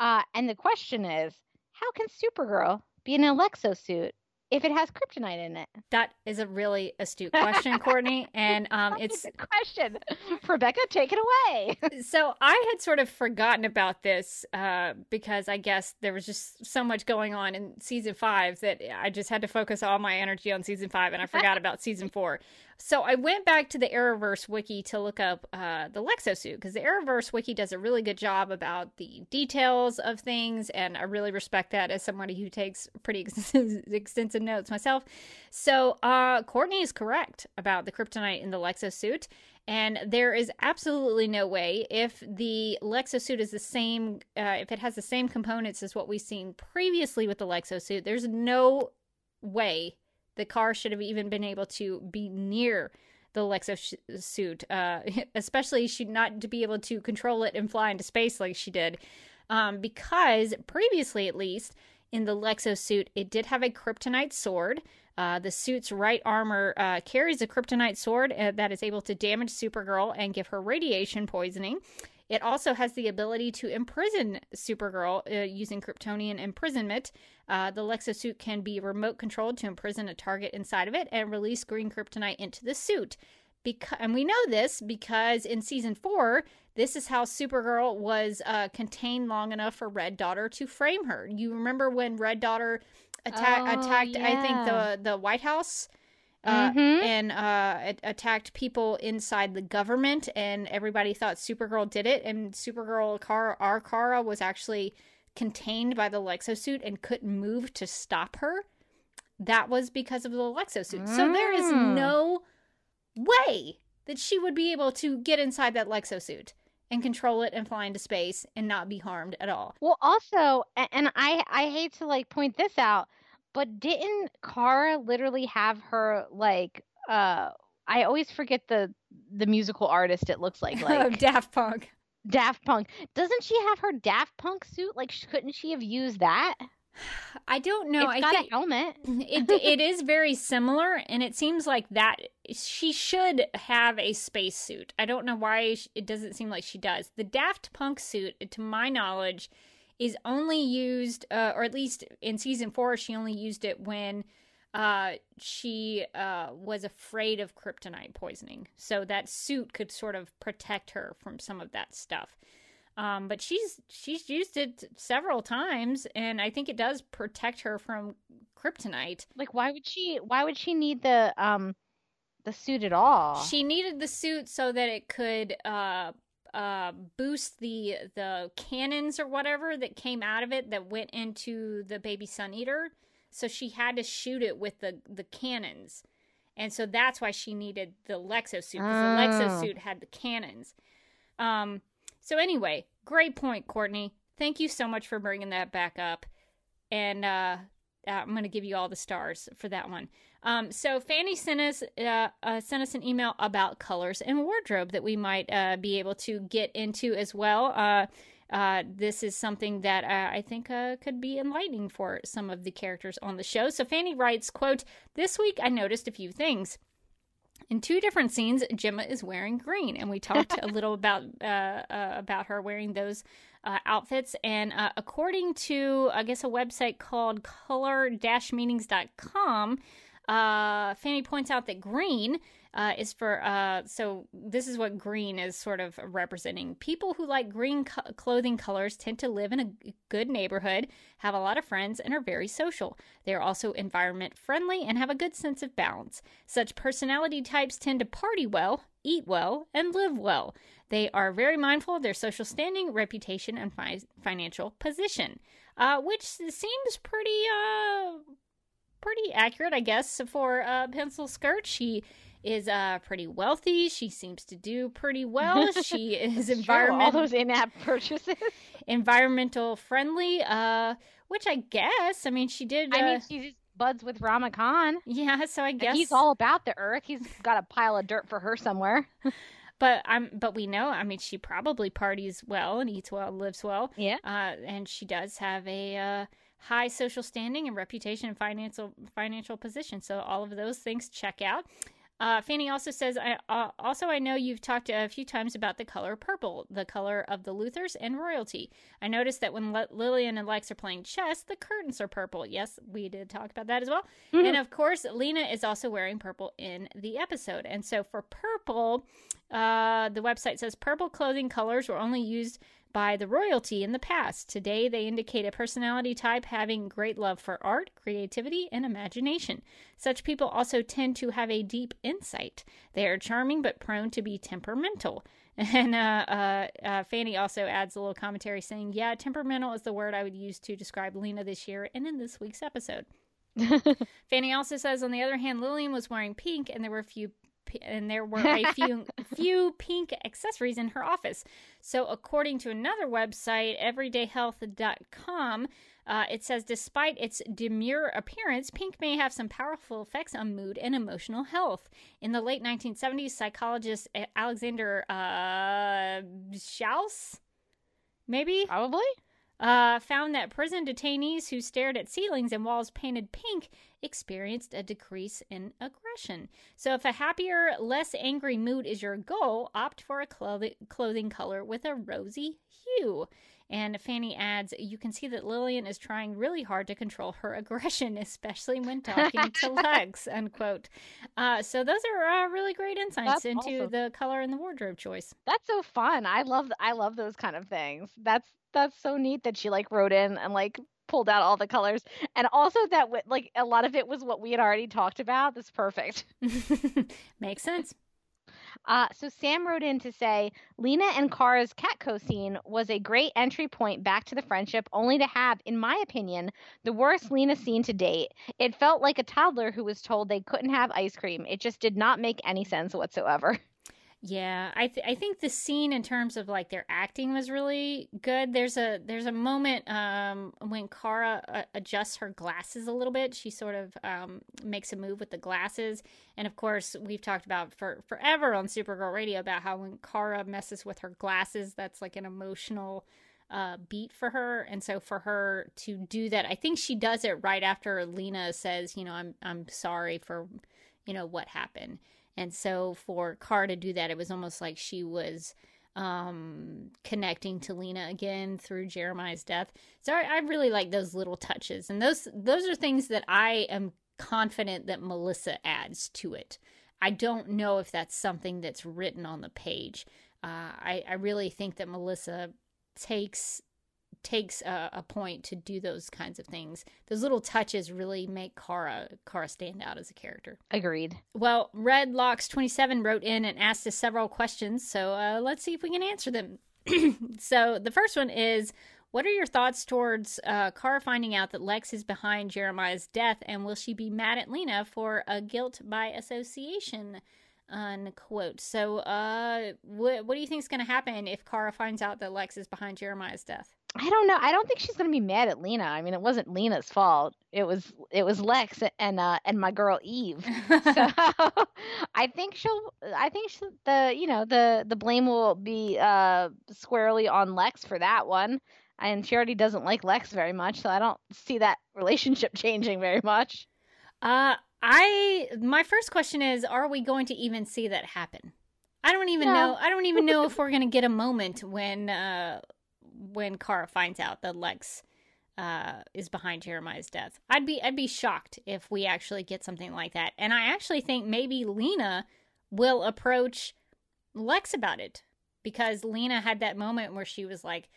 Uh, and the question is, how can Supergirl be an Alexo suit if it has kryptonite in it? That is a really astute question, Courtney, and um, it's a question. Rebecca, take it away. so I had sort of forgotten about this uh, because I guess there was just so much going on in season five that I just had to focus all my energy on season five, and I forgot about season four. So I went back to the Arrowverse wiki to look up uh, the Lexo suit because the Arrowverse wiki does a really good job about the details of things, and I really respect that as somebody who takes pretty ex- extensive notes myself. So uh, Courtney is correct about the kryptonite in the Lexo suit. And there is absolutely no way if the Lexo suit is the same, uh, if it has the same components as what we've seen previously with the Lexo suit, there's no way the car should have even been able to be near the Lexo suit, uh, especially she not to be able to control it and fly into space like she did, um, because previously, at least in the Lexo suit, it did have a kryptonite sword. Uh, the suit's right armor uh, carries a kryptonite sword uh, that is able to damage Supergirl and give her radiation poisoning. It also has the ability to imprison Supergirl uh, using Kryptonian imprisonment. Uh, the Lexo suit can be remote controlled to imprison a target inside of it and release green kryptonite into the suit. Because, and we know this because in season four, this is how Supergirl was uh, contained long enough for Red Daughter to frame her. You remember when Red Daughter atta- Oh, attacked, I think the the White House uh, Mhm. and uh, attacked people inside the government, and everybody thought Supergirl did it. And Supergirl, Kara, our Kara, was actually contained by the Lexo suit and couldn't move to stop her. That was because of the Lexo suit. So there is Mm. no way that she would be able to get inside that Lexo suit and control it and fly into space and not be harmed at all. Well, also, and I I hate to like point this out, but didn't Kara literally have her like uh I always forget the the musical artist it looks like like Daft Punk. Daft Punk. Doesn't she have her Daft Punk suit? Like couldn't she have used that? I don't know. it's I got think a helmet. it it is very similar and it seems like that she should have a spacesuit. I don't know why it doesn't seem like she does. The Daft Punk suit to my knowledge is only used uh, or at least in season 4 she only used it when uh she uh was afraid of kryptonite poisoning. So that suit could sort of protect her from some of that stuff. Um, but she's she's used it several times, and I think it does protect her from kryptonite. Like why would she why would she need the um the suit at all? She needed the suit so that it could uh, uh, boost the the cannons or whatever that came out of it that went into the baby sun eater. So she had to shoot it with the the cannons, and so that's why she needed the Lexo suit because the Lexo Oh. suit had the cannons. Um. So anyway, great point, Courtney. Thank you so much for bringing that back up, and uh, uh, I'm going to give you all the stars for that one. Um, so Fanny sent us uh, uh, sent us an email about colors and wardrobe that we might uh, be able to get into as well. Uh, this is something that uh, I think uh, could be enlightening for some of the characters on the show. So Fanny writes, "quote This week I noticed a few things." In two different scenes, Gemma is wearing green, and we talked a little about uh, uh, about her wearing those uh, outfits. And uh, according to, I guess, a website called color-meanings.com, uh, Fanny points out that green uh, is for, uh, so this is what green is sort of representing. People who like green co- clothing colors tend to live in a good neighborhood, have a lot of friends, and are very social. They are also environment friendly and have a good sense of balance. Such personality types tend to party well, eat well, and live well. They are very mindful of their social standing, reputation, and fi- financial position, uh, which seems pretty, uh, pretty accurate, I guess, for a pencil skirt. She is uh pretty wealthy. She seems to do pretty well. She is Sure, all those in-app purchases. environmental friendly. Uh, which I guess. I mean, she did. Uh, I mean, she just buds with Rama Khan. yeah. So I And guess he's all about the earth. He's got a pile of dirt for her somewhere. But I'm. But we know. I mean, she probably parties well and eats well, and lives well. Yeah. Uh, and she does have a uh, high social standing and reputation and financial financial position. So all of those things check out. Uh, Fanny also says, I, uh, also, I know you've talked a few times about the color purple, the color of the Luthors and royalty. I noticed that when L- Lillian and Lex are playing chess, the curtains are purple. Yes, we did talk about that as well. Mm-hmm. And of course, Lena is also wearing purple in the episode. And so for purple, uh, the website says purple clothing colors were only used by the royalty in the past. Today, they indicate a personality type having great love for art, creativity, and imagination. Such people also tend to have a deep insight. They are charming but prone to be temperamental. And uh, uh, uh, Fanny also adds a little commentary saying, Yeah, temperamental is the word I would use to describe Lena this year and in this week's episode. Fanny also says, on the other hand, Lillian was wearing pink, and there were a few and there were a few few pink accessories in her office. So, according to another website, everydayhealth.com, uh, it says despite its demure appearance, pink may have some powerful effects on mood and emotional health. In the late 1970s, psychologist Alexander uh, Schauss, maybe probably uh, found that prison detainees who stared at ceilings and walls painted pink experienced a decrease in aggression. So, if a happier, less angry mood is your goal, opt for a clothing color with a rosy hue. And Fanny adds, you can see that Lillian is trying really hard to control her aggression, especially when talking to Lex, unquote. Uh, so those are uh, really great insights That's into awesome. the color and the wardrobe choice. That's so fun. I love I love those kind of things. That's that's so neat that she like wrote in and like pulled out all the colors and also that like a lot of it was what we had already talked about that's perfect makes sense uh, so Sam wrote in to say Lena and Kara's Catco scene was a great entry point back to the friendship, only to have, in my opinion, the worst Lena scene to date. It felt like a toddler who was told they couldn't have ice cream. It just did not make any sense whatsoever. Yeah, I th- I think the scene in terms of like their acting was really good. There's a there's a moment um, when Kara uh, adjusts her glasses a little bit. She sort of um, makes a move with the glasses, and of course we've talked about for forever on Supergirl Radio about how when Kara messes with her glasses, that's like an emotional uh, beat for her. And so for her to do that, I think she does it right after Lena says, you know, I'm I'm sorry for you know what happened and so for Kara to do that, it was almost like she was um, connecting to Lena again through Jeremiah's death. So I, I really like those little touches, and those those are things that I am confident that Melissa adds to it. I don't know if that's something that's written on the page. Uh, I, I really think that Melissa takes takes a, a, point to do those kinds of things. Those little touches really make Kara Kara stand out as a character. Agreed. Well, Red Locks twenty seven wrote in and asked us several questions, so uh, let's see if we can answer them. so the first one is. What are your thoughts towards uh, Kara finding out that Lex is behind Jeremiah's death, and will she be mad at Lena for a guilt by association? Unquote. So, uh, what what do you think is going to happen if Kara finds out that Lex is behind Jeremiah's death? I don't know. I don't think she's gonna be mad at Lena. I mean, it wasn't Lena's fault. It was it was Lex and uh and my girl Eve. so I think she'll. I think she, the you know the the blame will be uh squarely on Lex for that one. And she already doesn't like Lex very much, so I don't see that relationship changing very much. Uh, I my first question is: Are we going to even see that happen? I don't even know. I don't even know if we're going to get a moment when uh when Kara finds out that Lex uh, is behind Jeremiah's death. I'd be I'd be shocked if we actually get something like that. And I actually think maybe Lena will approach Lex about it because Lena had that moment where she was like,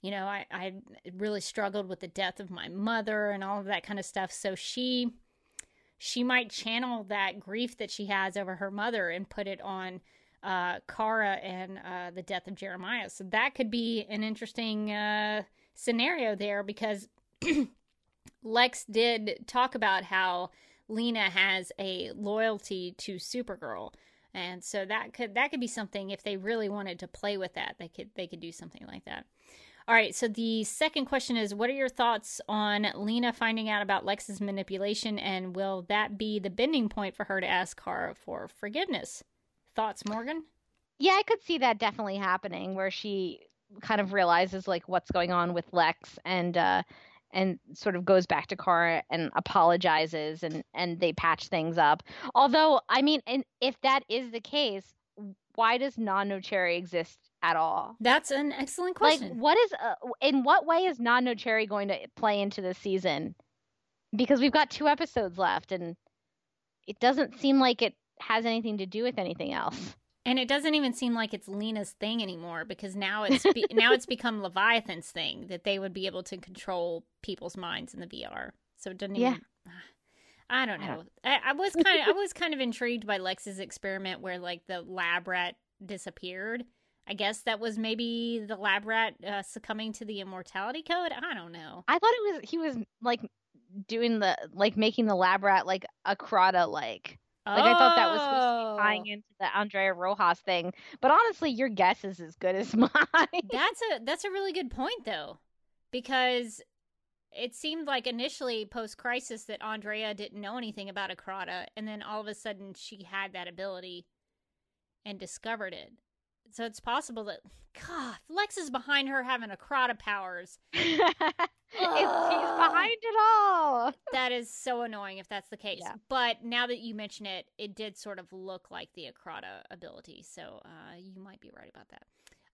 you know, I, I really struggled with the death of my mother and all of that kind of stuff. So she she might channel that grief that she has over her mother and put it on uh, Kara and uh, the death of Jeremiah. So that could be an interesting uh, scenario there because Lex did talk about how Lena has a loyalty to Supergirl. And so that could that could be something if they really wanted to play with that, they could they could do something like that. All right, so the second question is what are your thoughts on Lena finding out about Lex's manipulation and will that be the bending point for her to ask Kara for forgiveness? Thoughts, Morgan? Yeah, I could see that definitely happening where she kind of realizes like what's going on with Lex and uh and sort of goes back to Kara and apologizes and and they patch things up. Although, I mean, and if that is the case, why does Non Nocturna exist at all? That's an excellent question. Like, what is uh, in what way is Non Nocturna going to play into this season? Because we've got two episodes left, and it doesn't seem like it has anything to do with anything else. And it doesn't even seem like it's Lena's thing anymore because now it's be- now it's become Leviathan's thing that they would be able to control people's minds in the VR. So it doesn't Yeah. even. I don't know. I, I was kind of I was kind of intrigued by Lex's experiment where like the lab rat disappeared. I guess that was maybe the lab rat uh, succumbing to the immortality code. I don't know. I thought it was he was like doing the like making the lab rat like a Crata like. Like I thought that was supposed to be tying Oh. into the Andrea Rojas thing. But honestly, your guess is as good as mine. That's a that's a really good point though, because it seemed like initially post crisis that Andrea didn't know anything about Acrata, and then all of a sudden she had that ability and discovered it. So it's possible that God, Lex is behind her having Acrata powers. it's, he's behind it all. That is so annoying if that's the case. Yeah. But now that you mention it, it did sort of look like the Acrata ability. So uh, you might be right about that.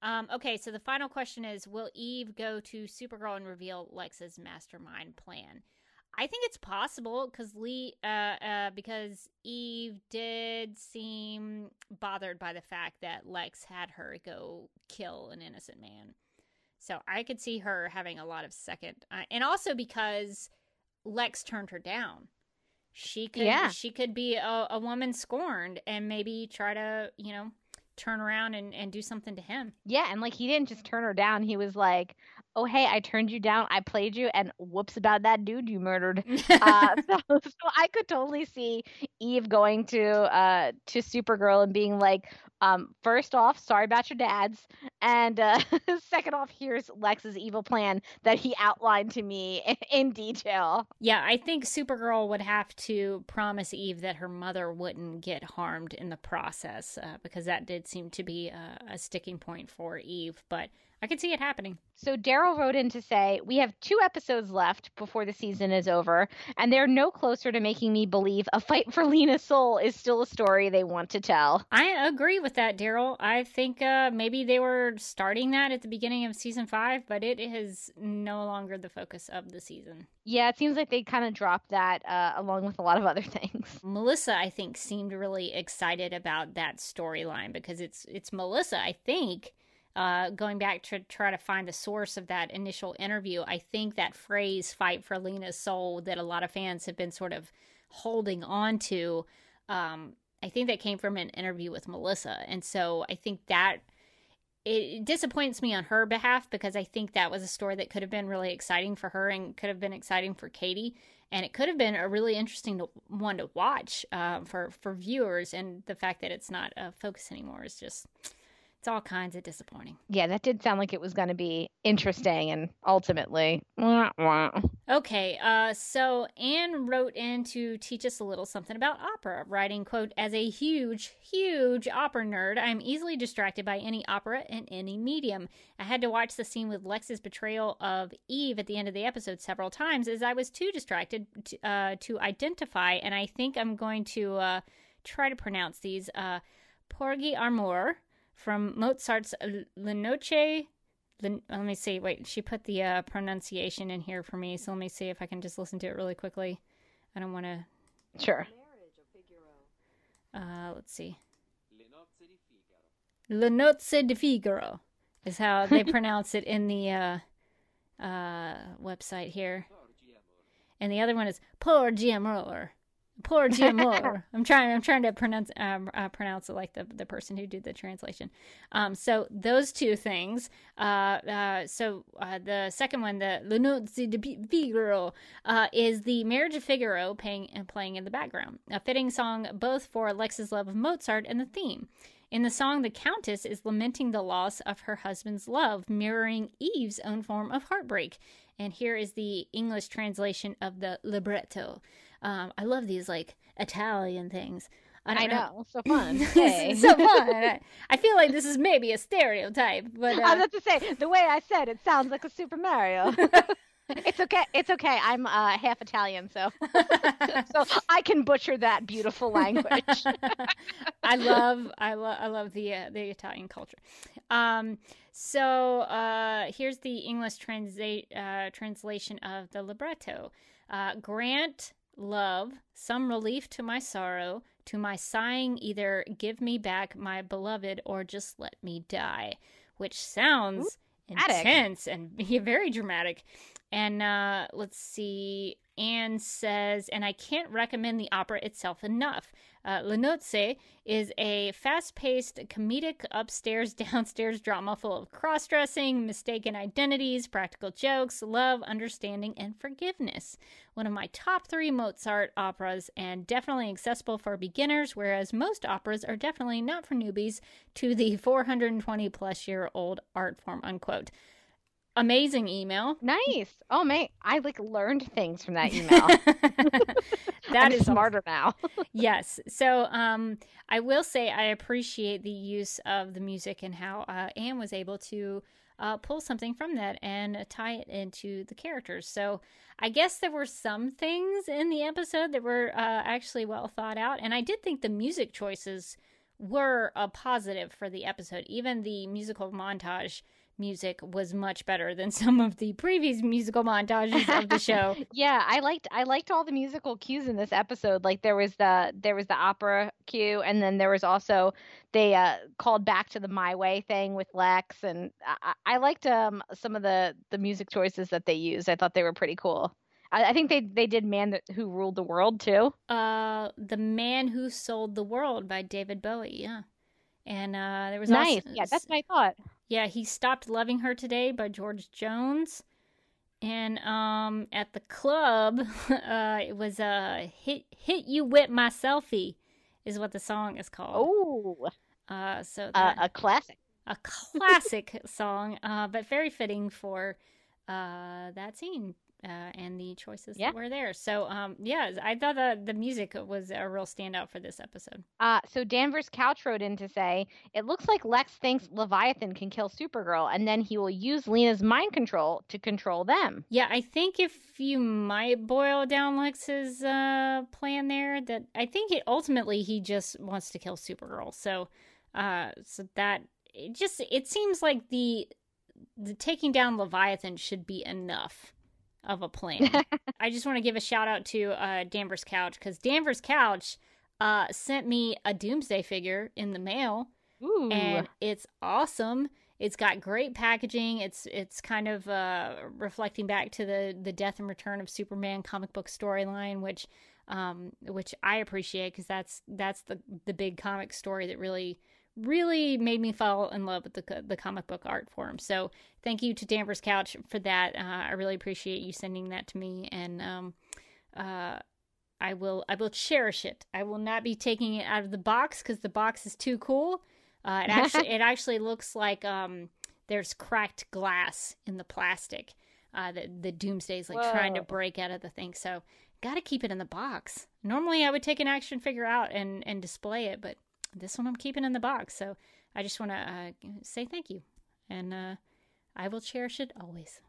Um, okay, so the final question is Will Eve go to Supergirl and reveal Lex's mastermind plan? I think it's possible because Lee, uh, uh, because Eve did seem bothered by the fact that Lex had her go kill an innocent man. So I could see her having a lot of second, uh, and also because Lex turned her down. She could, Yeah. she could be a, a woman scorned, and maybe try to, you know, turn around and, and do something to him. Yeah, and like he didn't just turn her down. He was like, "Oh hey, I turned you down. I played you, and whoops about that dude you murdered." uh, so, so I could totally see Eve going to uh to Supergirl and being like, um, first off, sorry about your dads, and uh, second off, here's Lex's evil plan that he outlined to me in detail. Yeah, I think Supergirl would have to promise Eve that her mother wouldn't get harmed in the process, uh, because that did seem to be a, a sticking point for Eve. But I can see it happening. So Daryl wrote in to say, We have two episodes left before the season is over, and they're no closer to making me believe a fight for Lena's soul is still a story they want to tell. I agree with that, Daryl. I think uh, maybe they were starting that at the beginning of season five, but it is no longer the focus of the season. Yeah, it seems like they kind of dropped that uh, along with a lot of other things. Melissa, I think, seemed really excited about that storyline because it's it's Melissa, I think. Uh, going back to try to find the source of that initial interview, I think that phrase "fight for Lena's soul" that a lot of fans have been sort of holding on to. Um, I think that came from an interview with Melissa, and so I think that it disappoints me on her behalf because I think that was a story that could have been really exciting for her and could have been exciting for Katie, and it could have been a really interesting one to watch uh, for for viewers. And the fact that it's not a focus anymore is just it's all kinds of disappointing. Yeah, that did sound like it was going to be interesting, and ultimately, wah, wah. Okay, uh, so Anne wrote in to teach us a little something about opera, writing, quote, as a huge, huge opera nerd, I'm easily distracted by any opera in any medium. I had to watch the scene with Lex's betrayal of Eve at the end of the episode several times as I was too distracted to, uh, to identify, and I think I'm going to uh, try to pronounce these. Uh, Porgi Amor from Mozart's La Noche let me see. Wait, she put the uh, pronunciation in here for me, so let me see if I can just listen to it really quickly. I don't want to. sure. Uh, let's see. Le Nozze di Figaro is how they pronounce it in the uh, uh, website here, and the other one is Porgi Amor. Amor. I'm trying. I'm trying to pronounce um, uh, pronounce it like the the person who did the translation. Um, so those two things. Uh, uh, so uh, the second one, the Le Nozze di Figaro, uh, is the Marriage of Figaro playing playing in the background. A fitting song both for Alexa's love of Mozart and the theme. In the song, the Countess is lamenting the loss of her husband's love, mirroring Eve's own form of heartbreak. And here is the English translation of the libretto. Um, I love these like Italian things. I, I know, so fun. Hey. so fun. I, I feel like this is maybe a stereotype, but I uh, was about to say the way I said it sounds like a Super Mario. it's okay. It's okay. I'm uh, half Italian, so so I can butcher that beautiful language. I love, I love, I love the uh, the Italian culture. Um, so uh, here's the English translate uh, translation of the libretto. Uh, grant love some relief to my sorrow, to my sighing. Either give me back my beloved, or just let me die. Which sounds Ooh, intense and very dramatic. And uh, let's see. Anne says, and I can't recommend the opera itself enough. Uh, Le Nozze is a fast paced, comedic, upstairs, downstairs drama full of cross dressing, mistaken identities, practical jokes, love, understanding, and forgiveness. One of my top three Mozart operas, and definitely accessible for beginners, whereas most operas are definitely not for newbies to the 420 plus year old art form, unquote amazing email. Nice. Oh man, I like learned things from that email. that is smarter now. yes. So um, I will say I appreciate the use of the music and how uh, Anne was able to uh, pull something from that and tie it into the characters. So I guess there were some things in the episode that were uh, actually well thought out, and I did think the music choices were a positive for the episode. Even the musical montage music was much better than some of the previous musical montages of the show. yeah, I liked I liked all the musical cues in this episode. Like there was the there was the opera cue and then there was also they uh, called back to the My Way thing with Lex and I, I liked um, some of the the music choices that they used. I thought they were pretty cool. I, I think they they did Man Who Ruled the World too. Uh, The Man Who Sold the World by David Bowie. Yeah. And uh, there was nice. Also, yeah, that's my thought. Yeah, he stopped loving her today by George Jones. And um, at the club, uh, it was a uh, hit hit you with my selfie, is what the song is called. Oh, uh, so that, uh, a classic, a classic song, uh, but very fitting for uh, that scene uh, and the choices yeah. that were there. So, um, yeah, I thought the, the music was a real standout for this episode. Uh, so Danvers Couch wrote in to say, it looks like Lex thinks Leviathan can kill Supergirl, and then he will use Lena's mind control to control them. Yeah, I think if you might boil down Lex's uh, plan there, that I think it, ultimately he just wants to kill Supergirl. So, uh, so that it just it seems like the the taking down Leviathan should be enough of a plan. I just want to give a shout out to uh, Danvers Couch because Danvers Couch uh, sent me a Doomsday figure in the mail, Ooh. and it's awesome. It's got great packaging. It's it's kind of uh, reflecting back to the the death and return of Superman comic book storyline, which um, which I appreciate because that's that's the the big comic story that really really made me fall in love with the the comic book art form. So thank you to Danvers Couch for that. Uh, I really appreciate you sending that to me, and um, uh, I will I will cherish it. I will not be taking it out of the box because the box is too cool. Uh, it actually it actually looks like um, there's cracked glass in the plastic. Uh, the the Doomsday is like Whoa. trying to break out of the thing. So got to keep it in the box. Normally, I would take an action figure out and and display it, but this one I'm keeping in the box. So I just want to uh, say thank you. And uh, I will cherish it always.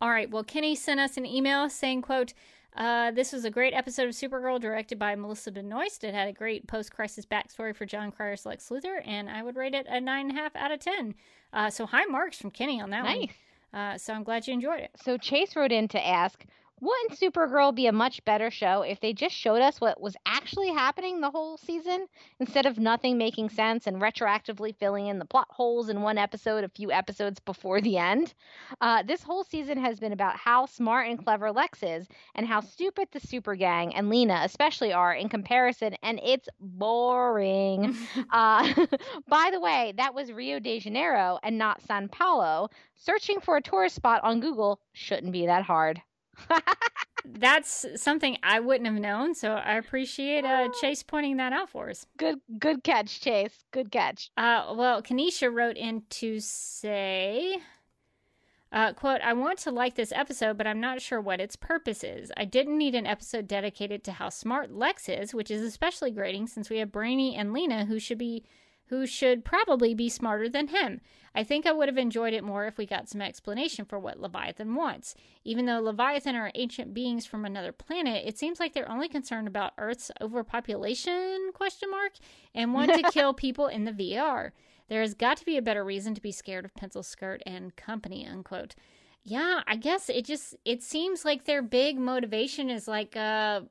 All right. Well, Kenny sent us an email saying, quote, uh, this was a great episode of Supergirl directed by Melissa Benoist. It had a great post-crisis backstory for Jon Cryer's Lex Luthor, and I would rate it a nine and a half out of ten. Uh, so high marks from Kenny on that nice. one. Uh, so I'm glad you enjoyed it. So Chase wrote in to ask, wouldn't Supergirl be a much better show if they just showed us what was actually happening the whole season instead of nothing making sense and retroactively filling in the plot holes in one episode a few episodes before the end? Uh, this whole season has been about how smart and clever Lex is and how stupid the Super Gang and Lena especially are in comparison, and it's boring. uh, by the way, that was Rio de Janeiro and not San Paulo. Searching for a tourist spot on Google shouldn't be that hard. That's something I wouldn't have known, so I appreciate uh, Chase pointing that out for us. Good, good catch, Chase. Good catch. Uh, well, Kanisha wrote in to say, uh, "quote I want to like this episode, but I'm not sure what its purpose is. I didn't need an episode dedicated to how smart Lex is, which is especially grating since we have Brainy and Lena, who should be." Who should probably be smarter than him. I think I would have enjoyed it more if we got some explanation for what Leviathan wants. Even though Leviathan are ancient beings from another planet, it seems like they're only concerned about Earth's overpopulation question mark and want to kill people in the VR. There has got to be a better reason to be scared of Pencil Skirt and company, unquote. Yeah, I guess it just it seems like their big motivation is like uh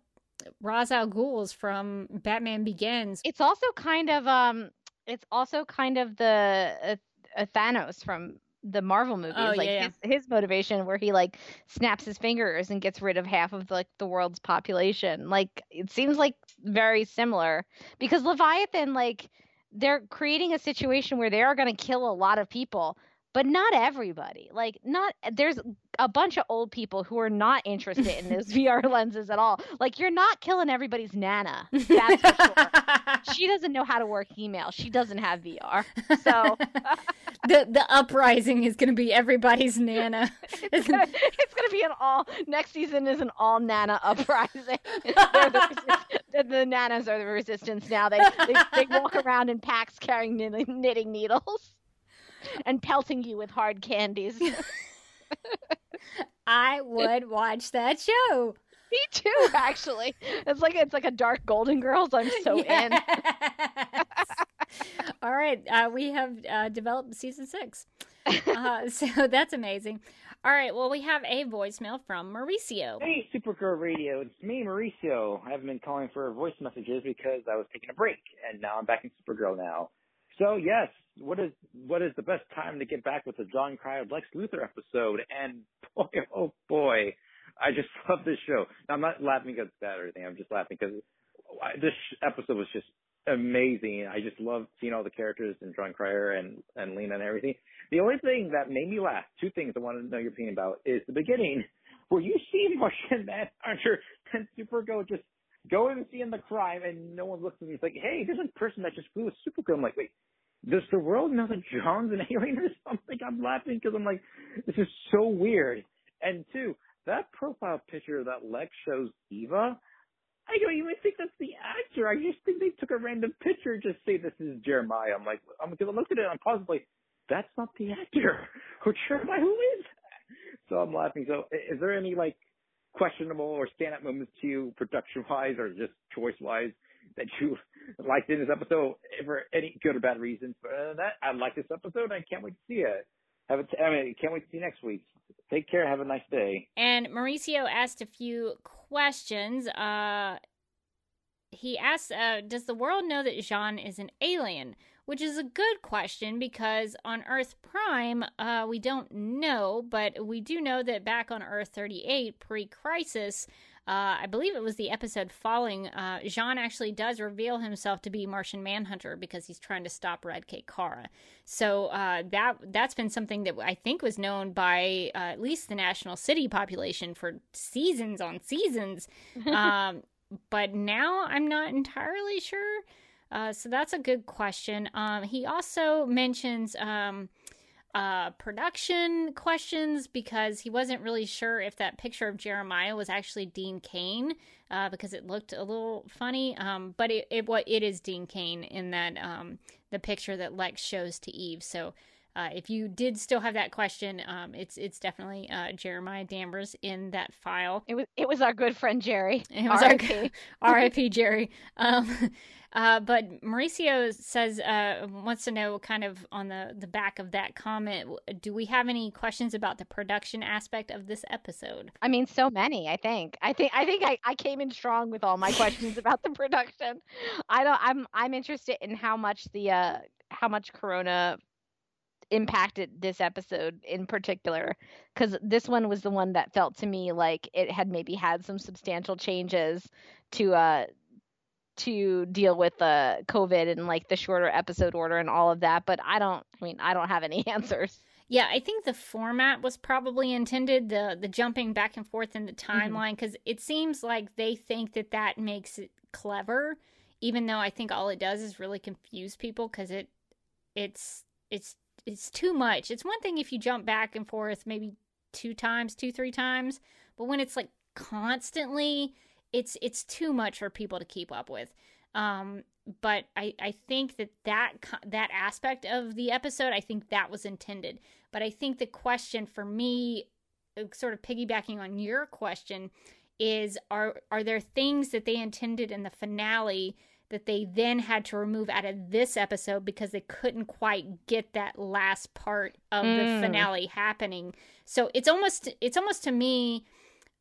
Ra's al Ghul's from Batman Begins. It's also kind of um it's also kind of the uh, uh, Thanos from the Marvel movies, Oh, like yeah, his, his motivation where he like snaps his fingers and gets rid of half of like the world's population. Like it seems like very similar because Leviathan like they're creating a situation where they are going to kill a lot of people, but not everybody. Like not there's a bunch of old people who are not interested in those VR lenses at all. Like you're not killing everybody's nana. That's for sure she doesn't know how to work email. She doesn't have VR. So the the uprising is going to be everybody's nana. it's gonna, be an all next season is an all nana uprising. The, the, the nanas are the resistance now. They, they they walk around in packs carrying knitting, knitting needles and pelting you with hard candies. Me I would watch that show. Me too, actually. It's like it's like a dark Golden Girls. I'm so in. All right, uh, we have uh, developed season six, uh, so that's amazing. All right, well, we have a voicemail from Mauricio. Hey, Supergirl Radio. It's me, Mauricio. I haven't been calling for voice messages because I was taking a break, and now I'm back in Supergirl now. So yes, what is what is the best time to get back with the Jon Cryer Lex Luthor episode? And boy, oh boy, I just love this show. Now, I'm not laughing because it's bad or anything. I'm just laughing because this episode was just amazing. I just love seeing all the characters and Jon Cryer and and Lena and everything. The only thing that made me laugh, two things I wanted to know your opinion about, is the beginning where you see Martian Manhunter and Supergirl just going and seeing the crime and no one looks at them. It's like, hey, there's a person that just flew a Supergirl. I'm like, wait, does the world know that J'onn's an alien or something? I'm laughing because I'm like, this is so weird. And two, that profile picture that Lex shows Eva, I don't even think that's the actor. I just think they took a random picture just say this is Jeremiah. I'm like, I'm because I looked at it and I'm possibly that's not the actor. Or Jeremiah, who is? So I'm laughing. So is there any like questionable or stand up moments to you production wise or just choice wise that you liked in this episode for any good or bad reasons? But other than that, I like this episode. I can't wait to see it. Have it. I mean, can't wait to see you next week. Take care. Have a nice day. And Mauricio asked a few questions. Uh, he asked, uh, Does the world know that J'onn is an alien? Which is a good question because on Earth Prime, uh, we don't know, but we do know that back on Earth 38, pre crisis, uh, I believe it was the episode following, uh, J'onn actually does reveal himself to be Martian Manhunter because he's trying to stop Red K. Kara. So uh, that that's been something that I think was known by uh, at least the national city population for seasons on seasons. um, but now I'm not entirely sure. Uh, so that's a good question. Um, he also mentions um, uh, production questions because he wasn't really sure if that picture of Jeremiah was actually Dean Cain uh, because it looked a little funny. Um, but it, it what it is Dean Cain in that um, the picture that Lex shows to Eve. So. Uh, if you did still have that question, um, it's it's definitely uh, Jeremiah Danvers in that file. It was it was our good friend Jerry. It was our R.I.P.. R.I.P. Jerry. Um, uh, but Mauricio says uh, wants to know kind of on the the back of that comment. Do we have any questions about the production aspect of this episode? I mean, so many. I think. I think. I think I, I came in strong with all my questions about the production. I don't. I'm I'm interested in how much the uh how much Corona impacted this episode in particular because this one was the one that felt to me like it had maybe had some substantial changes to uh to deal with the covid and like the shorter episode order and all of that but i don't i mean i don't have any answers Yeah, I think the format was probably intended the the jumping back and forth in the Mm-hmm. timeline because it seems like they think that that makes it clever, even though I think all it does is really confuse people because it it's it's it's too much. It's one thing if you jump back and forth maybe two times, two three times, but when it's like constantly, it's it's too much for people to keep up with. Um, but I, I think that, that that aspect of the episode, I think that was intended. But I think the question for me, uh, sort of piggybacking on your question, is are are there things that they intended in the finale that they then had to remove out of this episode because they couldn't quite get that last part of mm. the finale happening. So it's almost it's almost to me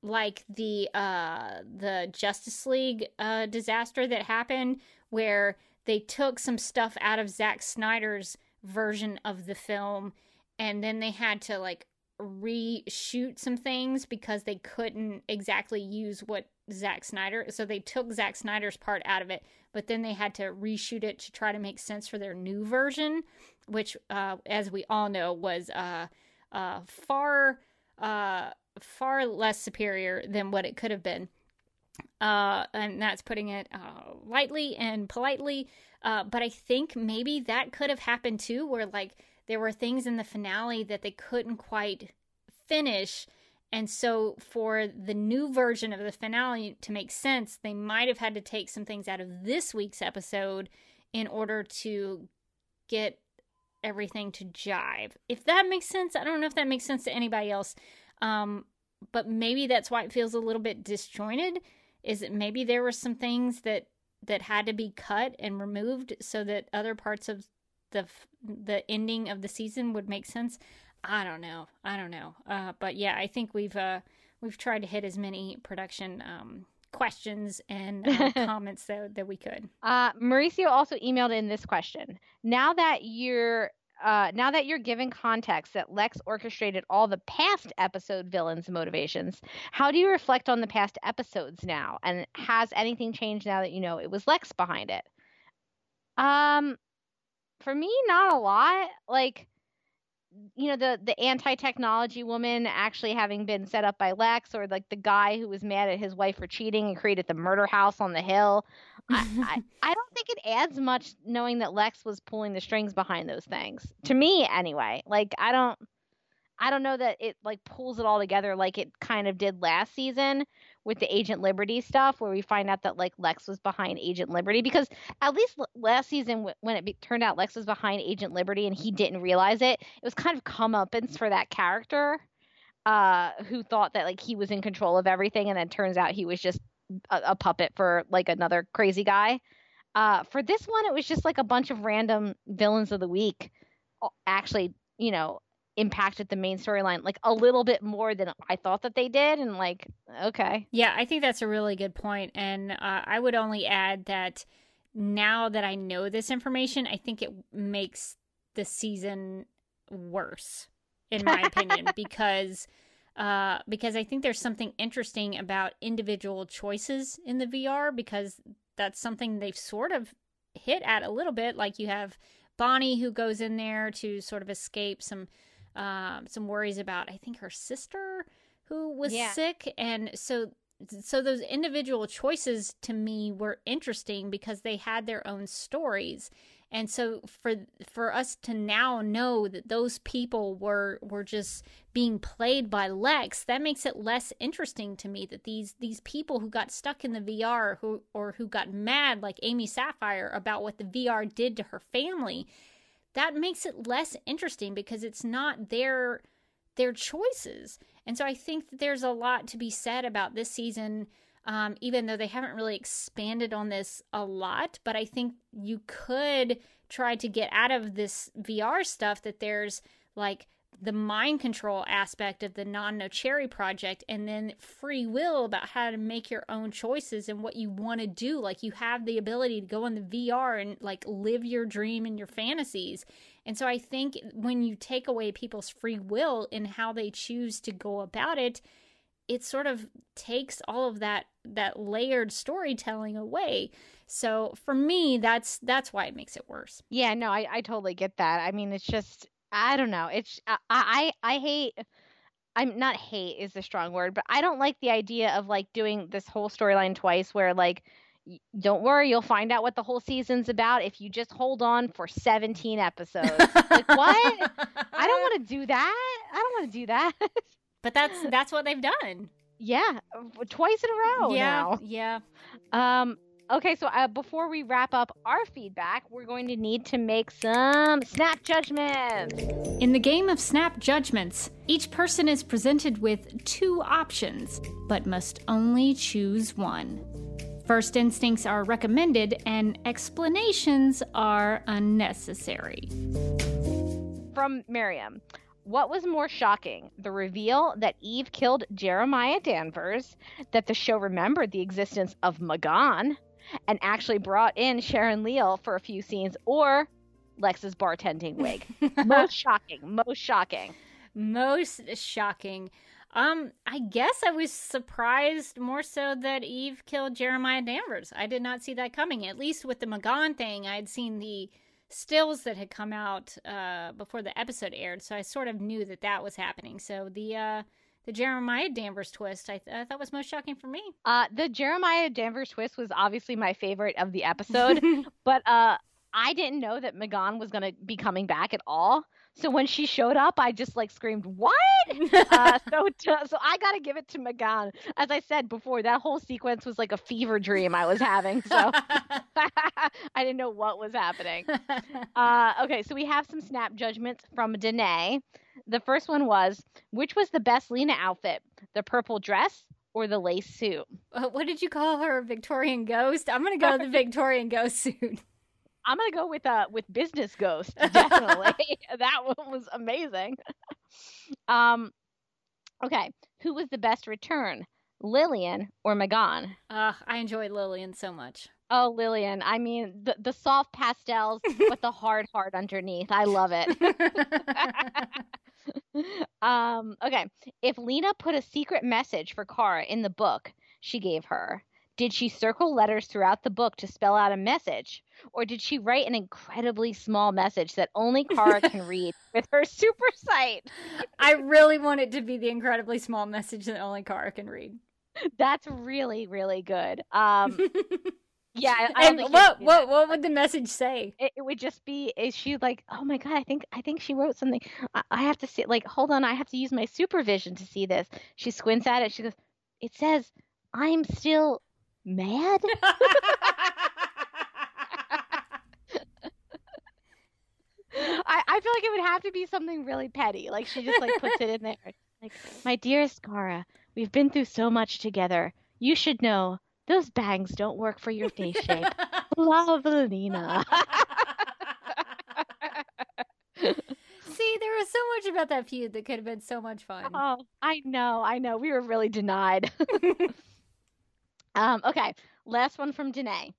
like the uh the Justice League uh disaster that happened where they took some stuff out of Zack Snyder's version of the film and then they had to like reshoot some things because they couldn't exactly use what Zack Snyder. So they took Zack Snyder's part out of it, but then they had to reshoot it to try to make sense for their new version, which, uh, as we all know, was uh, uh, far uh, far less superior than what it could have been. Uh, and that's putting it uh, lightly and politely. but I think maybe that could have happened too, where like there were things in the finale that they couldn't quite finish. And so, for the new version of the finale to make sense, they might have had to take some things out of this week's episode in order to get everything to jive. If that makes sense, I don't know if that makes sense to anybody else. Um, but maybe that's why it feels a little bit disjointed. Is that maybe there were some things that that had to be cut and removed so that other parts of the the ending of the season would make sense. I don't know. I don't know. Uh, but yeah, I think we've uh, we've tried to hit as many production um, questions and uh, comments that, that we could. Uh, Mauricio also emailed in this question. Now that you're uh, now that you're given context that Lex orchestrated all the past episode villains' motivations, how do you reflect on the past episodes now? And has anything changed now that you know it was Lex behind it? Um, for me, not a lot. Like, you know, the the anti technology woman actually having been set up by Lex, or like the guy who was mad at his wife for cheating and created the murder house on the hill. I, I, I don't think it adds much knowing that Lex was pulling the strings behind those things. To me, anyway. Like, I don't. I don't know that it like pulls it all together like it kind of did last season with the Agent Liberty stuff, where we find out that like Lex was behind Agent Liberty. Because at least last season, when it be- turned out Lex was behind Agent Liberty and he didn't realize it, it was kind of comeuppance for that character, uh, who thought that like he was in control of everything, and then turns out he was just a, a puppet for like another crazy guy. Uh, for this one, it was just like a bunch of random villains of the week actually, you know, impacted the main storyline like a little bit more than I thought that they did. And like, okay. Yeah, I think that's a really good point. And uh, I would only add that now that I know this information, I think it makes the season worse, in my opinion, because. Uh, because I think there's something interesting about individual choices in the VR because that's something they've sort of hit at a little bit. Like you have Bonnie who goes in there to sort of escape some um, some worries about I think her sister who was yeah. sick, and so so those individual choices to me were interesting because they had their own stories and so for for us to now know that those people were were just being played by Lex that makes it less interesting to me that these these people who got stuck in the VR who or who got mad like Amy Sapphire about what the VR did to her family that makes it less interesting because it's not their their choices. And so I think that there's a lot to be said about this season, um, even though they haven't really expanded on this a lot. But I think you could try to get out of this VR stuff that there's like the mind control aspect of the Non Nocturna project and then free will about how to make your own choices and what you want to do. Like you have the ability to go in the VR and like live your dream and your fantasies. And so I think when you take away people's free will in how they choose to go about it it sort of takes all of that that layered storytelling away. So for me that's that's why it makes it worse. Yeah no i, I totally get that. I mean it's just I don't know. It's I I, I hate. I'm not hate is the strong word, but I don't like the idea of like doing this whole storyline twice where like don't worry, you'll find out what the whole season's about if you just hold on for 17 episodes. like what? I don't want to do that. I don't want to do that. but that's that's what they've done. Yeah, twice in a row. Yeah, now. yeah. Um. Okay, so uh, before we wrap up our feedback, we're going to need to make some snap judgments. In the game of snap judgments, each person is presented with two options, but must only choose one. First instincts are recommended, and explanations are unnecessary. From Miriam. What was more shocking, the reveal that Eve killed Jeremiah Danvers, that the show remembered the existence of M'gann, and actually brought in Sharon Leal for a few scenes, or Lex's bartending wig? most shocking, most shocking. Most shocking. Um, I guess I was surprised more so that Eve killed Jeremiah Danvers. I did not see that coming. At least with the M'gann thing, I had seen the stills that had come out uh, before the episode aired, so I sort of knew that that was happening. So the uh, the Jeremiah Danvers twist, I, th- I thought was most shocking for me. Uh, the Jeremiah Danvers twist was obviously my favorite of the episode, but uh, I didn't know that M'gann was gonna be coming back at all. So when she showed up, I just like screamed, "What?" uh, so t- so I got to give it to M'gann. As I said before, that whole sequence was like a fever dream I was having. So I didn't know what was happening. Uh, okay, so we have some snap judgments from Danae. The first one was, which was the best Lena outfit, the purple dress or the lace suit? Uh, what did you call her, Victorian ghost? I'm gonna go with the Victorian ghost suit. I'm gonna go with uh with Business Ghost. Definitely, that one was amazing. um, okay, who was the best return, Lillian or M'gann? Uh, I enjoyed Lillian so much. Oh, Lillian! I mean, the the soft pastels, but the hard heart underneath. I love it. um, okay, if Lena put a secret message for Kara in the book she gave her, did she circle letters throughout the book to spell out a message? Or did she write an incredibly small message that only Kara can read with her super sight? I really want it to be the incredibly small message that only Kara can read. That's really, really good. Um, yeah, I- I don't and think what what that. what would the message say? It, it would just be is she like oh my god i think i think she wrote something I, I have to see like hold on i have to use my supervision to see this she squints at it she goes it says i'm still mad I, I feel like it would have to be something really petty. Like she just like puts it in there. Like, my dearest Kara, we've been through so much together. You should know those bangs don't work for your face shape. Love Lena. See, there was so much about that feud that could have been so much fun. oh, I know, I know. We were really denied. um, okay, last one from Danae.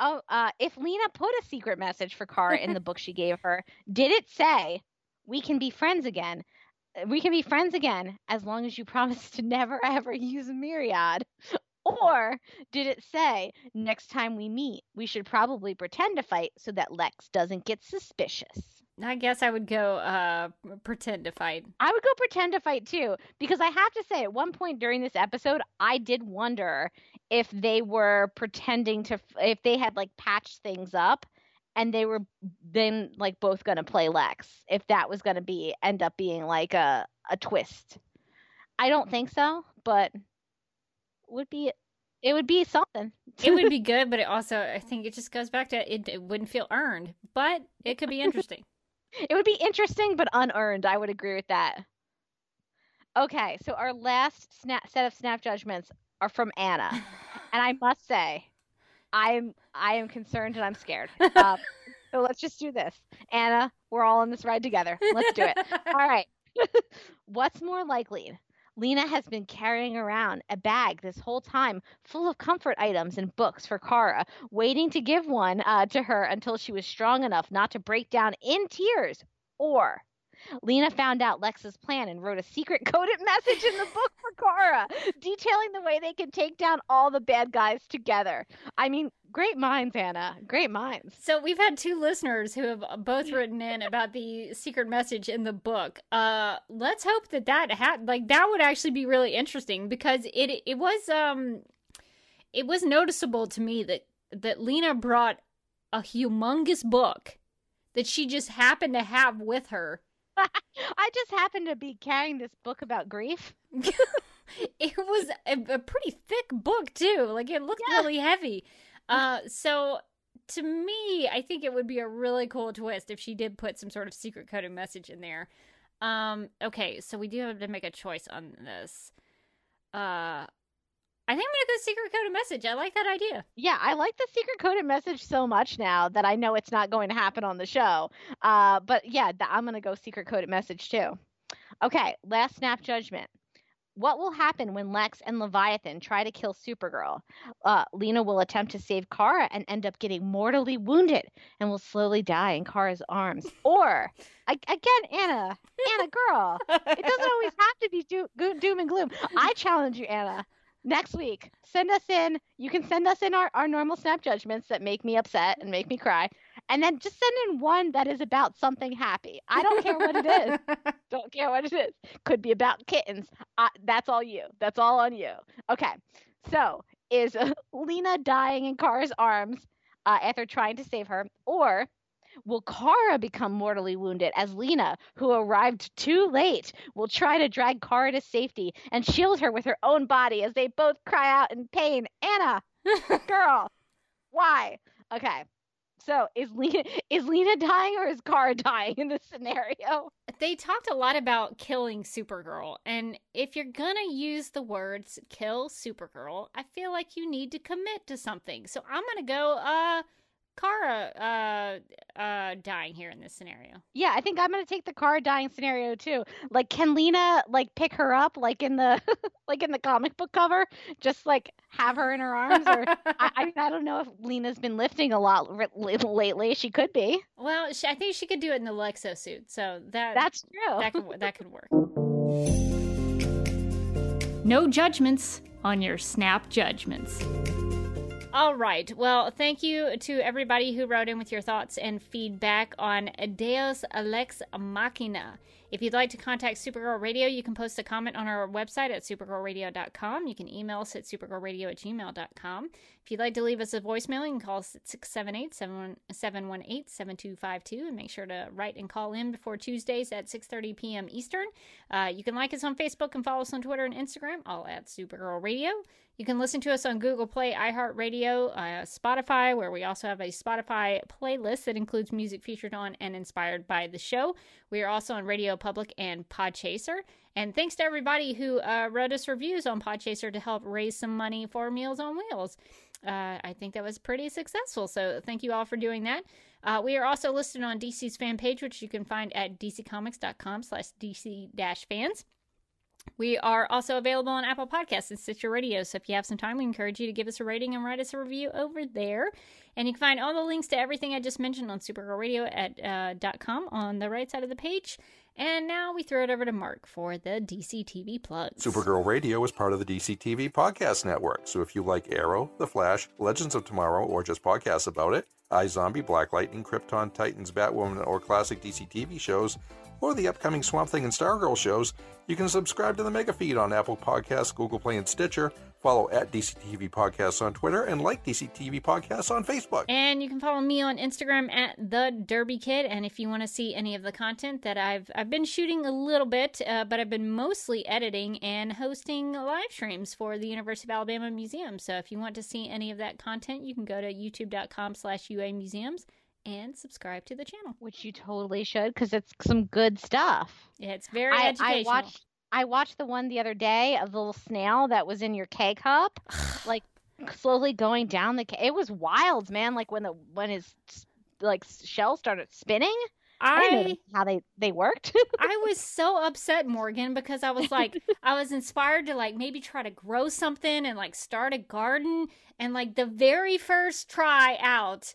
Oh, uh, if Lena put a secret message for Kara in the book she gave her, did it say, "We can be friends again"? Uh, We can be friends again as long as you promise to never ever use Myriad. Or did it say, next time we meet, we should probably pretend to fight so that Lex doesn't get suspicious? I guess I would go uh pretend to fight. I would go pretend to fight too, because I have to say, at one point during this episode, I did wonder if they were pretending to, if they had like patched things up, and they were then like both gonna play Lex, if that was gonna be end up being like a a twist. I don't think so, but would be it would be something. It would be good, but it also I think it just goes back to it, it wouldn't feel earned, but it could be interesting. It would be interesting but unearned. I would agree with that. Okay, so our last snap, set of snap judgments are from Anna, and I must say, I'm I am concerned and I'm scared. Um, so let's just do this, Anna. We're all on this ride together. Let's do it. All right. What's more likely? Lena has been carrying around a bag this whole time full of comfort items and books for Kara, waiting to give one uh, to her until she was strong enough not to break down in tears. Or Lena found out Lex's plan and wrote a secret coded message in the book for Kara, detailing the way they can take down all the bad guys together. I mean, great minds, Anna. Great minds. So we've had two listeners who have both written in about the secret message in the book. Uh, let's hope that that had like that would actually be really interesting because it it was um it was noticeable to me that that Lena brought a humongous book that she just happened to have with her. I just happened to be carrying this book about grief. it was a, a pretty thick book too. Like it looked Yeah. really heavy. Uh, so to me, I think it would be a really cool twist if she did put some sort of secret coded message in there. Um, okay, so we do have to make a choice on this. Uh, I think I'm gonna go secret coded message. I like that idea. Yeah, I like the secret coded message so much now that I know it's not going to happen on the show. Uh, but yeah, th- I'm gonna go secret coded message too. Okay, last snap judgment. What will happen when Lex and Leviathan try to kill Supergirl? Uh, Lena will attempt to save Kara and end up getting mortally wounded and will slowly die in Kara's arms. Or, I, again, Anna, Anna girl, it doesn't always have to be do- doom and gloom. I challenge you, Anna. Next week, send us in. You can send us in our, our normal snap judgments that make me upset and make me cry. And then just send in one that is about something happy. I don't care what it is. don't care what it is. Could be about kittens. Uh, that's all you. That's all on you. Okay. So is uh, Lena dying in Kara's arms uh, after trying to save her, or will Kara become mortally wounded as Lena, who arrived too late, will try to drag Kara to safety and shield her with her own body as they both cry out in pain? Anna, girl, why? Okay. So is Lena is Lena dying or is Kara dying in this scenario? They talked a lot about killing Supergirl, and if you're gonna use the words "kill Supergirl," I feel like you need to commit to something. So I'm gonna go, uh, Kara, uh, uh, dying here in this scenario. Yeah, I think I'm gonna take the Kara dying scenario too. Like, can Lena like pick her up like in the like in the comic book cover? Just like have her in her arms, or I, I, I don't know if Lena's been lifting a lot r- lately. She could be. Well, she, I think she could do it in the Lexo suit, so that that's true. That could that could work. No judgments on your snap judgments. All right. Well, thank you to everybody who wrote in with your thoughts and feedback on Deus Ex Machina. If you'd like to contact Supergirl Radio, you can post a comment on our website at supergirlradio.com. You can email us at supergirlradio at gmail.com. If you'd like to leave us a voicemail, you can call us at 678 718 7252 and make sure to write and call in before Tuesdays at 6.30 p.m. Eastern. Uh, you can like us on Facebook and follow us on Twitter and Instagram, all at Supergirl Radio. You can listen to us on Google Play, iHeartRadio, uh, Spotify, where we also have a Spotify playlist that includes music featured on and inspired by the show. We are also on Radio Public and Podchaser. And thanks to everybody who uh, wrote us reviews on Podchaser to help raise some money for Meals on Wheels. Uh, I think that was pretty successful. So thank you all for doing that. Uh, we are also listed on DC's fan page, which you can find at dccomics.com slash dc-fans. We are also available on Apple Podcasts and Stitcher Radio. So if you have some time, we encourage you to give us a rating and write us a review over there. And you can find all the links to everything I just mentioned on supergirlradio at uh, .com on the right side of the page. And now we throw it over to Mark for the DC TV plugs. Supergirl Radio is part of the DC TV podcast network. So if you like Arrow, The Flash, Legends of Tomorrow, or just podcasts about it, iZombie, Black Lightning, Krypton, Titans, Batwoman, or classic DC TV shows, or the upcoming Swamp Thing and Stargirl shows, you can subscribe to the Mega Feed on Apple Podcasts, Google Play, and Stitcher. Follow at DCTV Podcasts on Twitter and like DCTV Podcasts on Facebook. And you can follow me on Instagram at the Derby Kid. And if you want to see any of the content that I've I've been shooting a little bit, uh, but I've been mostly editing and hosting live streams for the University of Alabama Museum. So if you want to see any of that content, you can go to youtube.com/slash UA Museums and subscribe to the channel. Which you totally should because it's some good stuff. Yeah, it's very I, educational. I watched I watched the one the other day of the little snail that was in your K cup, like slowly going down the. K- it was wild, man. Like when the when his like shell started spinning. I, I how they they worked. I was so upset, Morgan, because I was like, I was inspired to like maybe try to grow something and like start a garden, and like the very first try out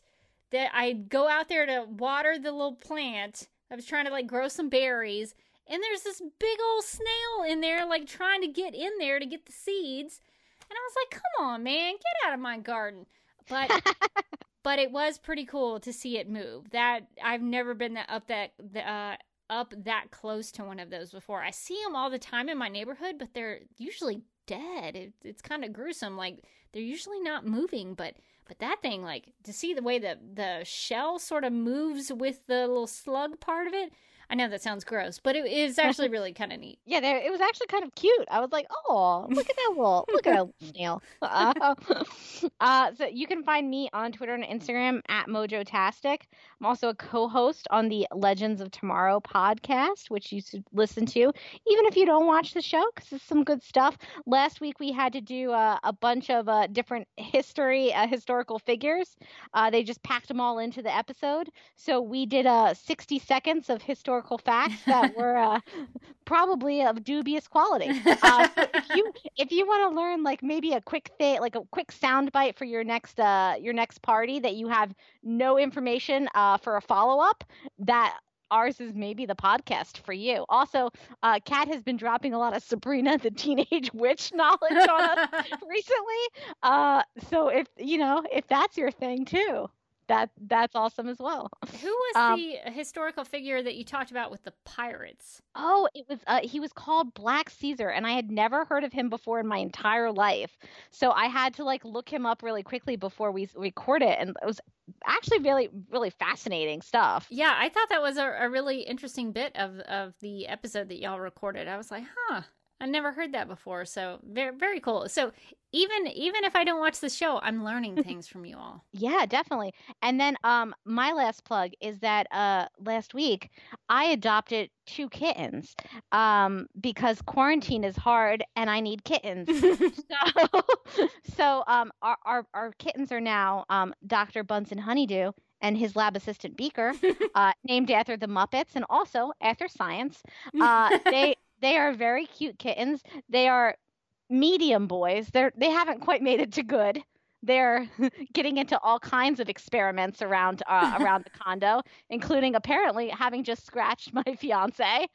that I go out there to water the little plant. I was trying to like grow some berries, and there's this big old snail in there, like trying to get in there to get the seeds. And I was like, come on, man, get out of my garden. But but it was pretty cool to see it move. That I've never been that up that uh, up that close to one of those before. I see them all the time in my neighborhood, but they're usually dead. It, it's kind of gruesome. Like they're usually not moving, but but that thing, like to see the way the the shell sort of moves with the little slug part of it. I know that sounds gross, but it is actually really kind of neat. Yeah, there it was actually kind of cute. I was like, oh, look at that wall. look at that snail. Uh, uh, so you can find me on Twitter and Instagram at Mojotastic. I'm also a co-host on the Legends of Tomorrow podcast, which you should listen to, even if you don't watch the show, because it's some good stuff. Last week we had to do uh, a bunch of uh, different history, uh, historical figures. Uh, they just packed them all into the episode, so we did uh, 60 seconds of historical facts that were uh, probably of dubious quality. Uh, so if you if you want to learn like maybe a quick thing, like a quick sound bite for your next uh your next party that you have no information uh for a follow up, that ours is maybe the podcast for you. Also, uh, Kat has been dropping a lot of Sabrina the Teenage Witch knowledge on us recently. Uh, so if you know if that's your thing too, that that's awesome as well. Who was Um, the historical figure that you talked about with the pirates? Oh, it was uh, he was called Black Caesar, and I had never heard of him before in my entire life. So I had to like look him up really quickly before we record it, and it was actually really really fascinating stuff. Yeah, I thought that was a, a really interesting bit of of the episode that y'all recorded. I was like, huh, I never heard that before. So very very cool. So even even if I don't watch the show, I'm learning things from you all. Yeah, definitely. And then um my last plug is that uh last week I adopted two kittens um because quarantine is hard and I need kittens. so so um our, our our kittens are now um Dr. Bunsen Honeydew and his lab assistant Beaker uh named after the Muppets and also after science. Uh they they are very cute kittens. They are medium boys. They're they haven't quite made it to good. They're getting into all kinds of experiments around uh, around the condo, including apparently having just scratched my fiance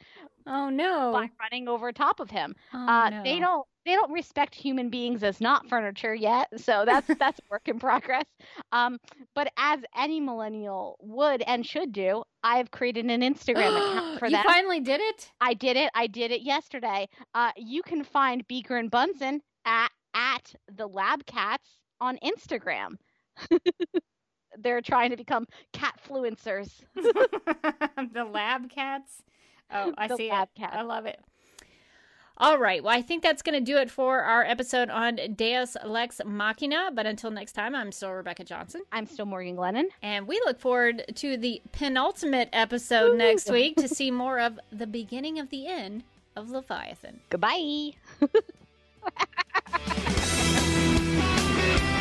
oh no. by running over top of him. Oh, uh, no. They don't they don't respect human beings as not furniture yet, so that's that's a work in progress. Um, but as any millennial would and should do, I've created an Instagram account for that. you finally did it. I did it. I did it yesterday. Uh, you can find Beaker and Bunsen at at the Lab Cats on Instagram. They're trying to become cat fluencers. the lab cats. Oh, I see it. Cat. I love it. All right. Well, I think that's going to do it for our episode on Deus Lex Machina. But until next time, I'm still Rebecca Johnson. I'm still Morgan Glennon. And we look forward to the penultimate episode Ooh. next week to see more of the beginning of the end of Leviathan. Goodbye.